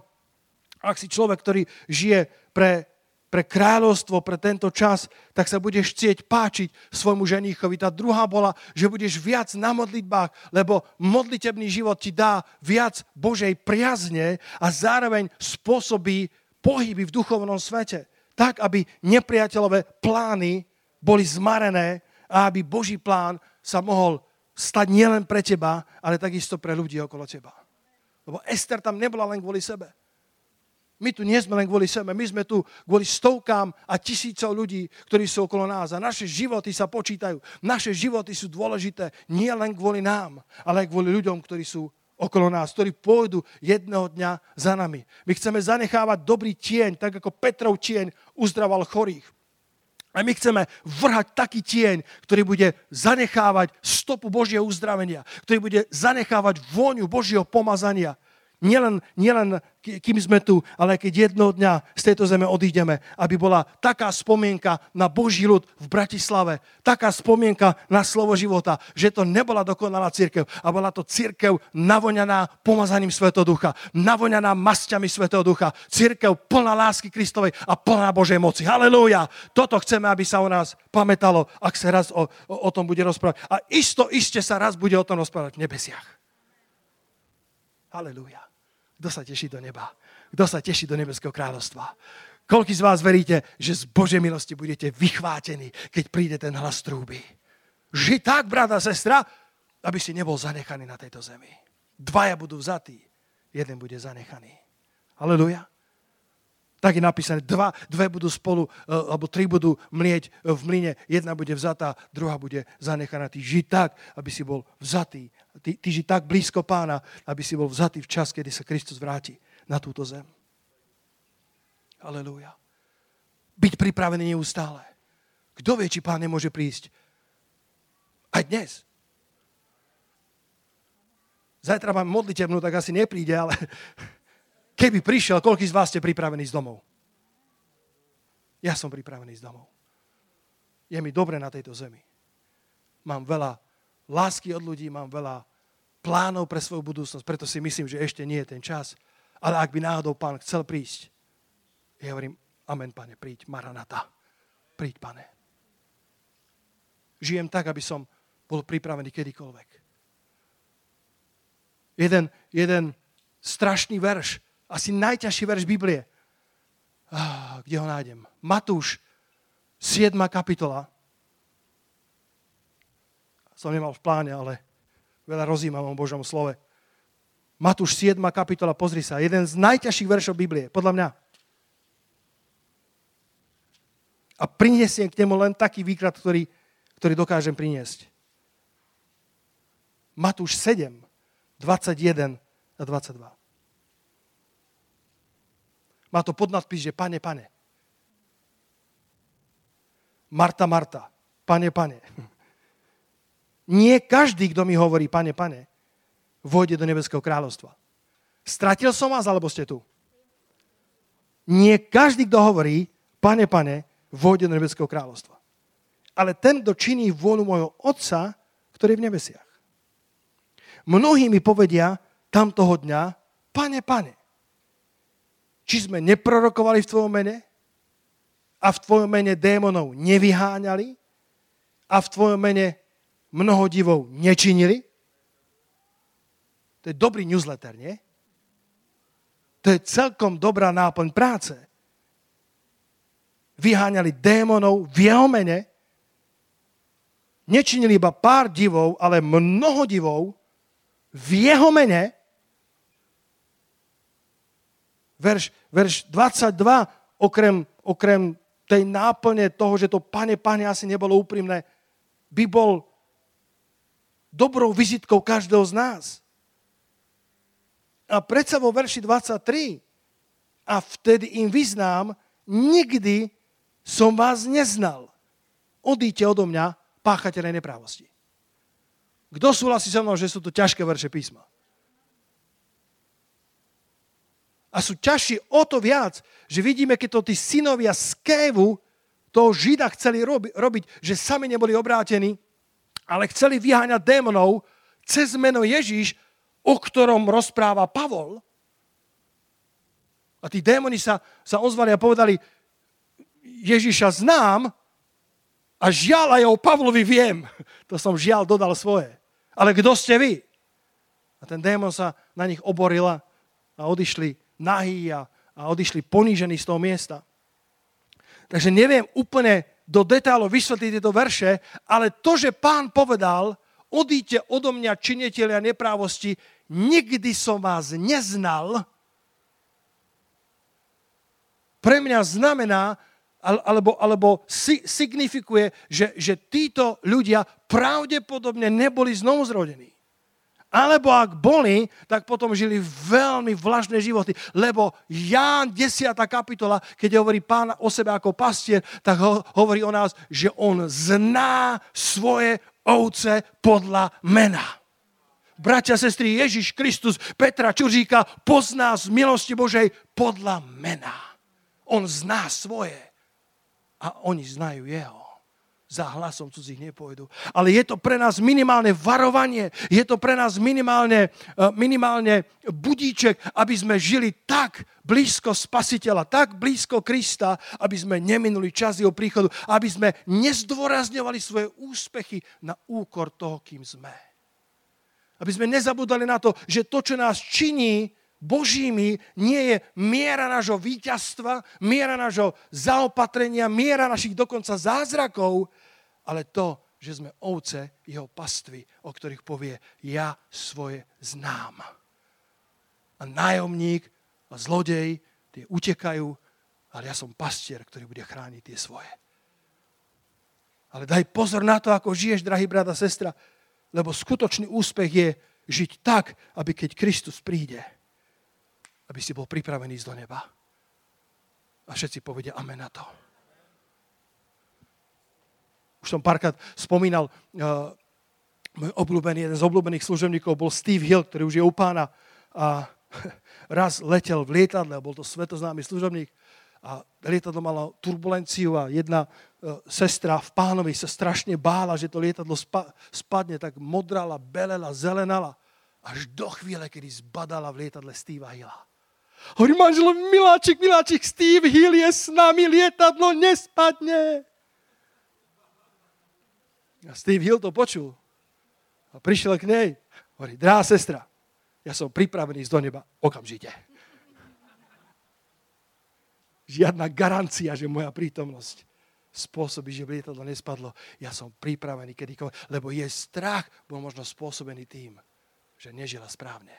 ak si človek, ktorý žije pre, pre kráľovstvo, pre tento čas, tak sa budeš chcieť páčiť svojmu ženíchovi. Tá druhá bola, že budeš viac na modlitbách, lebo modlitebný život ti dá viac Božej priazne a zároveň spôsobí pohyby v duchovnom svete. Tak, aby nepriateľové plány boli zmarené a aby Boží plán sa mohol stať nielen pre teba, ale takisto pre ľudí okolo teba. Lebo Ester tam nebola len kvôli sebe. My tu nie sme len kvôli sebe, my sme tu kvôli stovkám a tisícov ľudí, ktorí sú okolo nás. A naše životy sa počítajú. Naše životy sú dôležité nie len kvôli nám, ale aj kvôli ľuďom, ktorí sú okolo nás, ktorí pôjdu jedného dňa za nami. My chceme zanechávať dobrý tieň, tak ako Petrov tieň uzdraval chorých. A my chceme vrhať taký tieň, ktorý bude zanechávať stopu Božieho uzdravenia, ktorý bude zanechávať vôňu Božieho pomazania. Nielen, nielen kým sme tu, ale keď jedného dňa z tejto zeme odídeme, aby bola taká spomienka na Boží ľud v Bratislave, taká spomienka na slovo života, že to nebola dokonalá církev a bola to církev navoňaná pomazaním Svetého Ducha, navoňaná masťami Svetého Ducha, církev plná lásky Kristovej a plná Božej moci. Halelúja! Toto chceme, aby sa o nás pamätalo, ak sa raz o, o, o tom bude rozprávať. A isto, iste sa raz bude o tom rozprávať v nebesiach. Halelúja. Kto sa teší do neba? Kto sa teší do nebeského kráľovstva? Koľko z vás veríte, že z Božej milosti budete vychvátení, keď príde ten hlas trúby? Ži tak, brata, sestra, aby si nebol zanechaný na tejto zemi. Dvaja budú vzatí, jeden bude zanechaný. Aleluja. Tak je napísané, dva, dve budú spolu, e, alebo tri budú mlieť v mline, jedna bude vzatá, druhá bude zanechaná. Ty ži tak, aby si bol vzatý. Ty, ty ži tak blízko pána, aby si bol vzatý v čas, kedy sa Kristus vráti na túto zem. Aleluja. Byť pripravený neustále. Kto vie, či pán nemôže prísť? Aj dnes. Zajtra mám modlitevnú, tak asi nepríde, ale [laughs] Keby prišiel, koľký z vás ste pripravení z domov? Ja som pripravený z domov. Je mi dobre na tejto zemi. Mám veľa lásky od ľudí, mám veľa plánov pre svoju budúcnosť, preto si myslím, že ešte nie je ten čas. Ale ak by náhodou pán chcel prísť, ja hovorím, amen, pane, príď, Maranata. Príď, pane. Žijem tak, aby som bol pripravený kedykoľvek. Jeden, jeden strašný verš asi najťažší verš Biblie. Ah, kde ho nájdem? Matúš, 7. kapitola. Som nemal v pláne, ale veľa rozímam o Božom slove. Matúš 7. kapitola, pozri sa, jeden z najťažších veršov Biblie, podľa mňa. A prinesiem k nemu len taký výklad, ktorý, ktorý dokážem priniesť. Matúš 7, 21 a 22. Má to podnadpis, že pane, pane. Marta, Marta. Pane, pane. Nie každý, kto mi hovorí pane, pane, vojde do nebeského kráľovstva. Stratil som vás, alebo ste tu? Nie každý, kto hovorí pane, pane, vojde do nebeského kráľovstva. Ale ten, kto činí vôľu môjho Otca, ktorý je v nebesiach. Mnohí mi povedia tam toho dňa, pane, pane, či sme neprorokovali v tvojom mene a v tvojom mene démonov nevyháňali a v tvojom mene mnoho divov nečinili? To je dobrý newsletter, nie? To je celkom dobrá náplň práce. Vyháňali démonov v jeho mene, nečinili iba pár divov, ale mnoho divov v jeho mene verš, verš 22, okrem, okrem tej náplne toho, že to pane, pane asi nebolo úprimné, by bol dobrou vizitkou každého z nás. A predsa vo verši 23 a vtedy im vyznám, nikdy som vás neznal. Odíďte odo mňa, páchateľe neprávosti. Kto súhlasí so mnou, že sú to ťažké verše písma? A sú ťažšie o to viac, že vidíme, keď to tí synovia z Kévu toho Žida chceli robi, robiť, že sami neboli obrátení, ale chceli vyháňať démonov cez meno Ježíš, o ktorom rozpráva Pavol. A tí démoni sa, sa ozvali a povedali, Ježíša znám a žiaľ aj o Pavlovi viem. To som žiaľ dodal svoje. Ale kto ste vy? A ten démon sa na nich oborila a odišli nahý a, a odišli ponížení z toho miesta. Takže neviem úplne do detálov vysvetliť tieto verše, ale to, že pán povedal, odíte odo mňa činiteľia neprávosti, nikdy som vás neznal, pre mňa znamená, alebo, alebo signifikuje, že, že títo ľudia pravdepodobne neboli znovu zrodení. Alebo ak boli, tak potom žili veľmi vlažné životy. Lebo Ján 10. kapitola, keď hovorí pán o sebe ako pastier, tak ho, hovorí o nás, že on zná svoje ovce podľa mena. bratia, sestry, Ježiš Kristus, Petra Čuříka pozná z milosti Božej podľa mena. On zná svoje a oni znajú jeho za hlasom cudzích nepôjdu. Ale je to pre nás minimálne varovanie, je to pre nás minimálne, e, minimálne budíček, aby sme žili tak blízko spasiteľa, tak blízko Krista, aby sme neminuli čas jeho príchodu, aby sme nezdôrazňovali svoje úspechy na úkor toho, kým sme. Aby sme nezabudali na to, že to, čo nás činí Božími nie je miera nášho víťazstva, miera nášho zaopatrenia, miera našich dokonca zázrakov, ale to, že sme ovce jeho pastvy, o ktorých povie, ja svoje znám. A nájomník a zlodej, tie utekajú, ale ja som pastier, ktorý bude chrániť tie svoje. Ale daj pozor na to, ako žiješ, drahý brat a sestra, lebo skutočný úspech je žiť tak, aby keď Kristus príde, aby si bol pripravený ísť do neba. A všetci povedia amen na to. Už som párkrát spomínal, uh, môj obľúbený, jeden z obľúbených služebníkov bol Steve Hill, ktorý už je u pána. A [laughs] raz letel v lietadle, bol to svetoznámy služobník a lietadlo malo turbulenciu a jedna uh, sestra v pánovi sa strašne bála, že to lietadlo spa- spadne, tak modrala, belela, zelenala až do chvíle, kedy zbadala v lietadle Steva Hilla. Hovorí manžel, miláčik, miláčik, Steve Hill je s nami, lietadlo nespadne. A Steve Hill to počul. A prišiel k nej. Hovorí, drahá sestra, ja som pripravený ísť do neba okamžite. Žiadna garancia, že moja prítomnosť spôsobí, že lietadlo nespadlo. Ja som pripravený kedykoľvek, lebo je strach bol možno spôsobený tým, že nežila správne.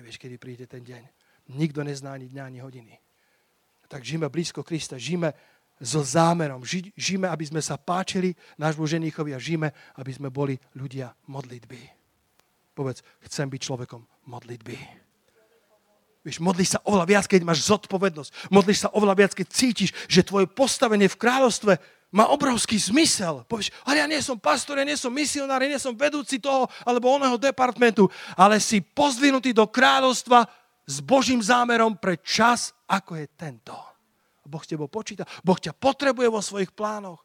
Nevieš, kedy príde ten deň. Nikto nezná ani dňa, ani hodiny. Tak žijeme blízko Krista, žijeme so zámerom. Ži, žijeme, aby sme sa páčili nášmu ženíchovi a žijeme, aby sme boli ľudia modlitby. Povedz, chcem byť človekom modlitby. Vieš, modlíš sa oveľa viac, keď máš zodpovednosť. Modlíš sa oveľa viac, keď cítiš, že tvoje postavenie v kráľovstve má obrovský zmysel. Povieš, ale ja nie som pastor, ja nie som misionár, ja nie som vedúci toho alebo oného departmentu, ale si pozdvinutý do kráľovstva s Božím zámerom pre čas, ako je tento. Boh s tebou počíta. Boh ťa potrebuje vo svojich plánoch.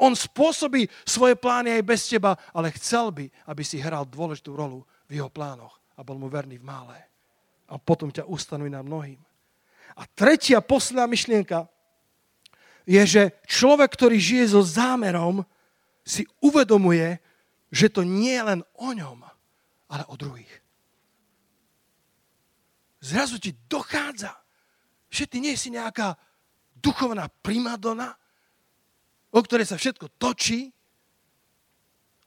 On spôsobí svoje plány aj bez teba, ale chcel by, aby si hral dôležitú rolu v jeho plánoch a bol mu verný v mále. A potom ťa ustanoví na mnohým. A tretia, posledná myšlienka je, že človek, ktorý žije so zámerom, si uvedomuje, že to nie je len o ňom, ale o druhých zrazu ti dochádza, že ty nie si nejaká duchovná primadona, o ktorej sa všetko točí,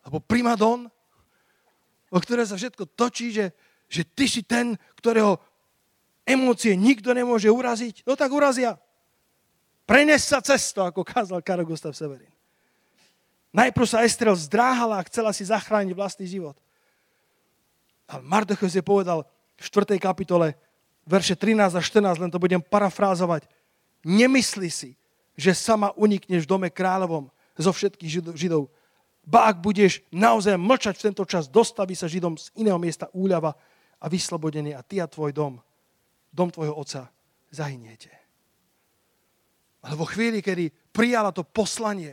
alebo primadon, o ktorej sa všetko točí, že, že ty si ten, ktorého emócie nikto nemôže uraziť. No tak urazia. Prenes sa cesto, ako kázal Karol Gustav Severin. Najprv sa Estrel zdráhala a chcela si zachrániť vlastný život. Ale Mardochos je povedal, v 4. kapitole, verše 13 a 14, len to budem parafrázovať. Nemyslí si, že sama unikneš v dome kráľovom zo všetkých židov. Ba ak budeš naozaj mlčať v tento čas, dostaví sa židom z iného miesta úľava a vyslobodenie a ty a tvoj dom, dom tvojho otca, zahyniete. Ale vo chvíli, kedy prijala to poslanie,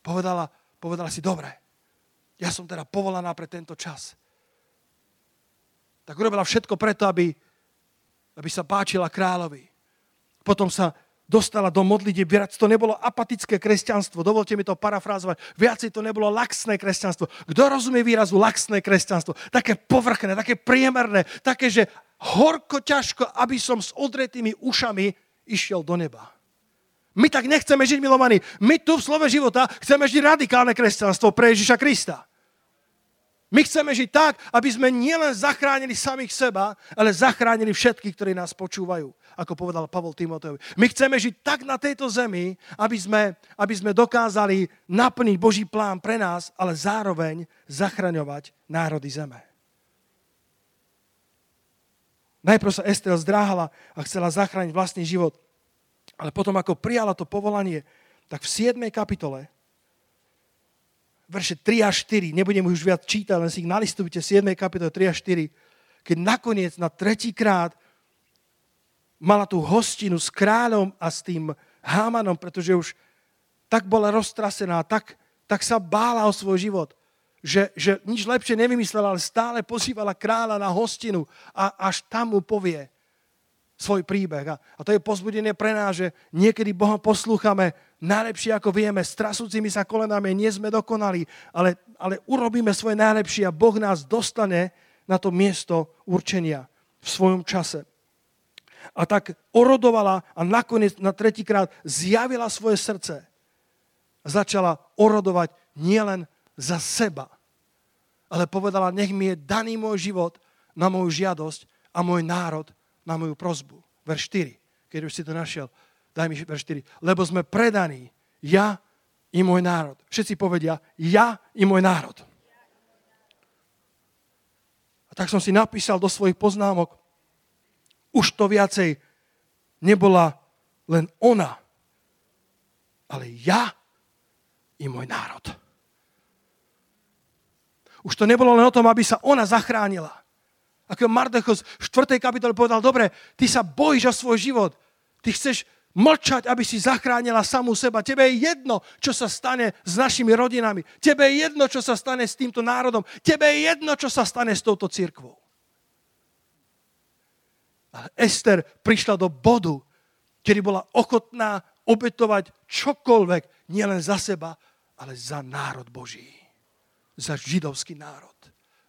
povedala, povedala si, dobre, ja som teda povolaná pre tento čas tak urobila všetko preto, aby, aby sa páčila kráľovi. Potom sa dostala do modlite. Viac to nebolo apatické kresťanstvo. Dovolte mi to parafrázovať. Viacej to nebolo laxné kresťanstvo. Kto rozumie výrazu laxné kresťanstvo? Také povrchné, také priemerné, také, že horko ťažko, aby som s odretými ušami išiel do neba. My tak nechceme žiť, milovaní. My tu v slove života chceme žiť radikálne kresťanstvo pre Ježiša Krista. My chceme žiť tak, aby sme nielen zachránili samých seba, ale zachránili všetkých, ktorí nás počúvajú, ako povedal Pavol Timoteovi. My chceme žiť tak na tejto zemi, aby sme, aby sme dokázali naplniť Boží plán pre nás, ale zároveň zachraňovať národy zeme. Najprv sa Estel zdráhala a chcela zachrániť vlastný život, ale potom, ako prijala to povolanie, tak v 7. kapitole verše 3 a 4, nebudem už viac čítať, len si ich nalistujte, 7. kapitole 3 a 4, keď nakoniec na tretíkrát mala tú hostinu s kráľom a s tým Hámanom, pretože už tak bola roztrasená, tak, tak sa bála o svoj život, že, že nič lepšie nevymyslela, ale stále pozývala kráľa na hostinu a až tam mu povie svoj príbeh. A, a to je pozbudenie pre nás, že niekedy Boha poslúchame najlepšie, ako vieme, s trasúcimi sa kolenami, nie sme dokonali, ale, ale urobíme svoje najlepšie a Boh nás dostane na to miesto určenia v svojom čase. A tak orodovala a nakoniec na tretíkrát zjavila svoje srdce. A začala orodovať nielen za seba, ale povedala, nech mi je daný môj život na moju žiadosť a môj národ na moju prozbu. Verš 4, keď už si to našiel daj mi verš 4, lebo sme predaní, ja i môj národ. Všetci povedia, ja i môj národ. A tak som si napísal do svojich poznámok, už to viacej nebola len ona, ale ja i môj národ. Už to nebolo len o tom, aby sa ona zachránila. Ako Mardechos v 4. kapitole povedal, dobre, ty sa bojíš o svoj život. Ty chceš mlčať, aby si zachránila samú seba. Tebe je jedno, čo sa stane s našimi rodinami. Tebe je jedno, čo sa stane s týmto národom. Tebe je jedno, čo sa stane s touto církvou. Ester prišla do bodu, kedy bola ochotná obetovať čokoľvek, nielen za seba, ale za národ Boží. Za židovský národ.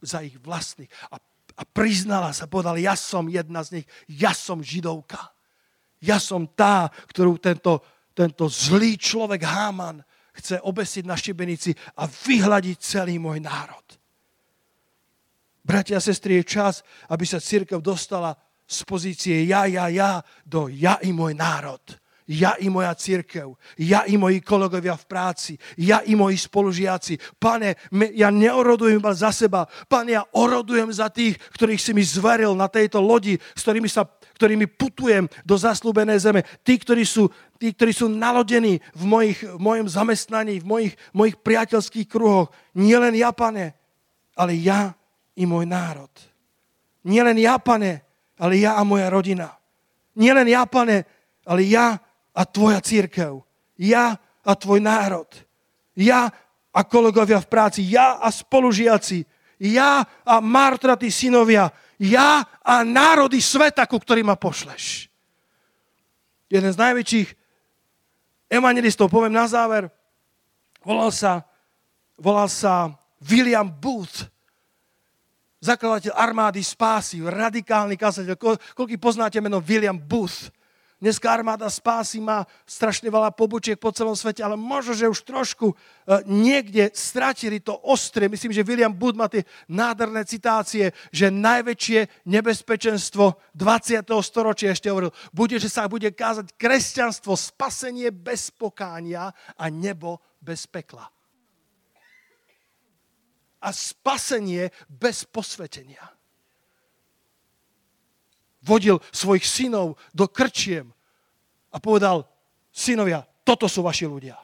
Za ich vlastných. A, a priznala sa, povedala, ja som jedna z nich, ja som židovka. Ja som tá, ktorú tento, tento zlý človek Háman chce obesiť na šibenici a vyhľadiť celý môj národ. Bratia a sestry, je čas, aby sa církev dostala z pozície ja, ja, ja do ja i môj národ ja i moja církev, ja i moji kolegovia v práci, ja i moji spolužiaci. Pane, ja neorodujem iba za seba, pane, ja orodujem za tých, ktorých si mi zveril na tejto lodi, s ktorými, sa, ktorými putujem do zaslúbenej zeme. Tí, ktorí sú, tí, ktorí sú nalodení v, mojich, v mojom zamestnaní, v mojich, mojich priateľských kruhoch. Nielen ja, pane, ale ja i môj národ. Nielen ja, pane, ale ja a moja rodina. Nielen ja, pane, ale ja a tvoja církev. Ja a tvoj národ. Ja a kolegovia v práci. Ja a spolužiaci. Ja a martratí synovia. Ja a národy sveta, ku ktorým ma pošleš. Jeden z najväčších evangelistov, poviem na záver, volal sa, volal sa William Booth, zakladateľ armády spásy, radikálny kazateľ. Koľko poznáte meno William Booth? Dneska armáda spásy má strašne veľa pobočiek po celom svete, ale možno, že už trošku e, niekde stratili to ostrie. Myslím, že William Booth má tie nádherné citácie, že najväčšie nebezpečenstvo 20. storočia ešte hovoril, bude, že sa bude kázať kresťanstvo, spasenie bez pokánia a nebo bez pekla. A spasenie bez posvetenia vodil svojich synov do krčiem a povedal, synovia, toto sú vaši ľudia.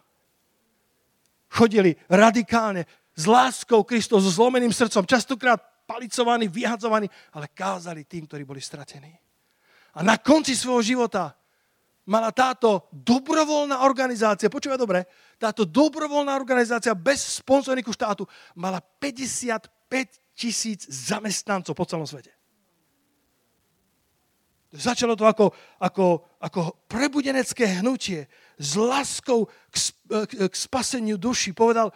Chodili radikálne, s láskou Kristov, so zlomeným srdcom, častokrát palicovaní, vyhadzovaní, ale kázali tým, ktorí boli stratení. A na konci svojho života mala táto dobrovoľná organizácia, počúvaj dobre, táto dobrovoľná organizácia bez sponzorníku štátu mala 55 tisíc zamestnancov po celom svete. Začalo to ako, ako, ako prebudenecké hnutie s láskou k, k spaseniu duši. Povedal,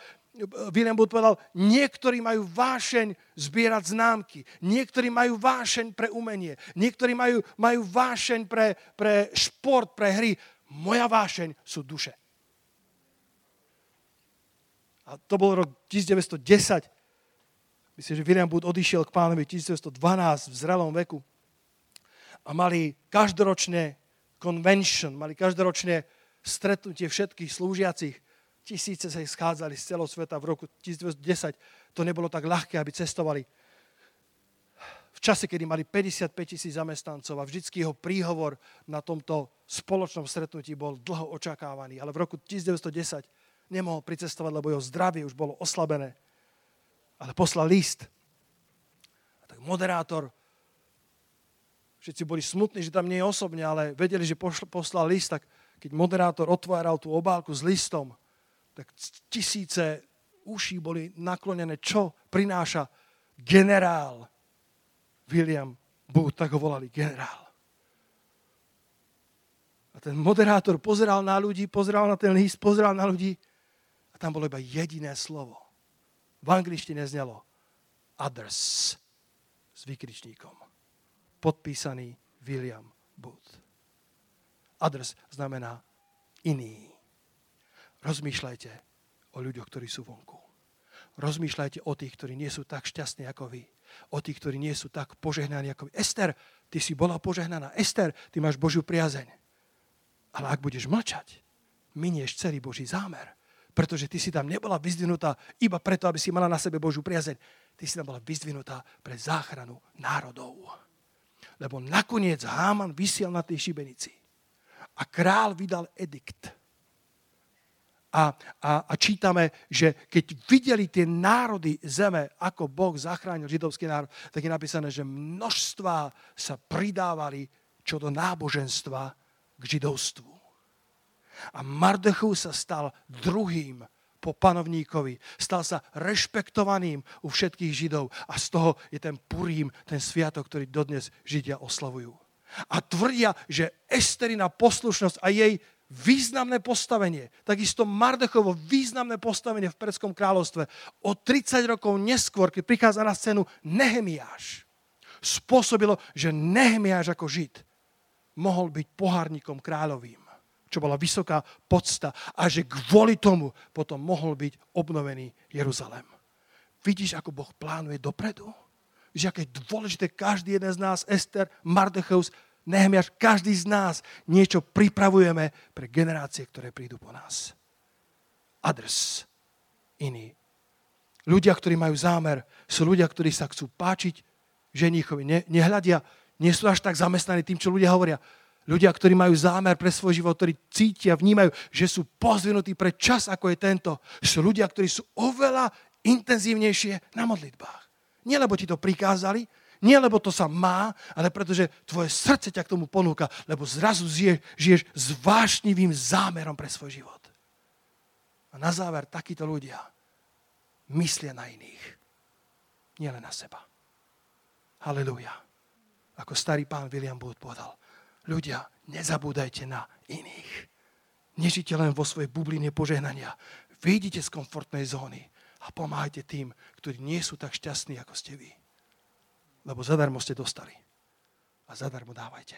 William Booth povedal, niektorí majú vášeň zbierať známky, niektorí majú vášeň pre umenie, niektorí majú, majú vášeň pre, pre šport, pre hry. Moja vášeň sú duše. A to bol rok 1910. Myslím, že William Booth odišiel k pánovi 1912 v zrelom veku a mali každoročne convention, mali každoročne stretnutie všetkých slúžiacich. Tisíce sa schádzali z celého sveta v roku 1910. To nebolo tak ľahké, aby cestovali. V čase, kedy mali 55 tisíc zamestnancov a vždycky jeho príhovor na tomto spoločnom stretnutí bol dlho očakávaný. Ale v roku 1910 nemohol pricestovať, lebo jeho zdravie už bolo oslabené. Ale poslal list. A tak moderátor, všetci boli smutní, že tam nie je osobne, ale vedeli, že poslal list, tak keď moderátor otváral tú obálku s listom, tak tisíce uší boli naklonené, čo prináša generál William Booth, tak ho volali generál. A ten moderátor pozeral na ľudí, pozeral na ten list, pozeral na ľudí a tam bolo iba jediné slovo. V angličtine znelo others s vykričníkom. Podpísaný William Booth. Others znamená iný. Rozmýšľajte o ľuďoch, ktorí sú vonku. Rozmýšľajte o tých, ktorí nie sú tak šťastní ako vy. O tých, ktorí nie sú tak požehnaní ako vy. Ester, ty si bola požehnaná. Ester, ty máš Božiu priazeň. Ale ak budeš mlčať, minieš celý Boží zámer. Pretože ty si tam nebola vyzdvinutá iba preto, aby si mala na sebe Božiu priazeň. Ty si tam bola vyzdvinutá pre záchranu národov. Lebo nakoniec Háman vysiel na tej šibenici. A král vydal edikt. A, a, a čítame, že keď videli tie národy zeme, ako Boh zachránil židovský národ, tak je napísané, že množstva sa pridávali čo do náboženstva k židovstvu. A Mardechu sa stal druhým po panovníkovi. Stal sa rešpektovaným u všetkých židov. A z toho je ten Purím, ten sviatok, ktorý dodnes židia oslavujú. A tvrdia, že Esterina poslušnosť a jej významné postavenie, takisto Mardechovo významné postavenie v Perskom kráľovstve o 30 rokov neskôr, keď prichádza na scénu Nehemiáš, spôsobilo, že Nehemiáš ako Žid mohol byť pohárnikom kráľovým, čo bola vysoká podsta a že kvôli tomu potom mohol byť obnovený Jeruzalem. Vidíš, ako Boh plánuje dopredu? Víš, aké je dôležité každý jeden z nás, Ester, Mardecheus, Nehemiaš, každý z nás niečo pripravujeme pre generácie, ktoré prídu po nás. Adres. Iný. Ľudia, ktorí majú zámer, sú ľudia, ktorí sa chcú páčiť ženíchovi. Ne, nehľadia nie sú až tak zamestnaní tým, čo ľudia hovoria. Ľudia, ktorí majú zámer pre svoj život, ktorí cítia, vnímajú, že sú pozvinutí pre čas, ako je tento. Sú ľudia, ktorí sú oveľa intenzívnejšie na modlitbách. Nie lebo ti to prikázali, nie lebo to sa má, ale pretože tvoje srdce ťa k tomu ponúka, lebo zrazu žiješ, žiješ s vášnivým zámerom pre svoj život. A na záver takíto ľudia myslia na iných, nielen na seba. Halelujá ako starý pán William Booth povedal, ľudia, nezabúdajte na iných. Nežite len vo svojej bubline požehnania. Vyjdite z komfortnej zóny a pomáhajte tým, ktorí nie sú tak šťastní, ako ste vy. Lebo zadarmo ste dostali. A zadarmo dávajte.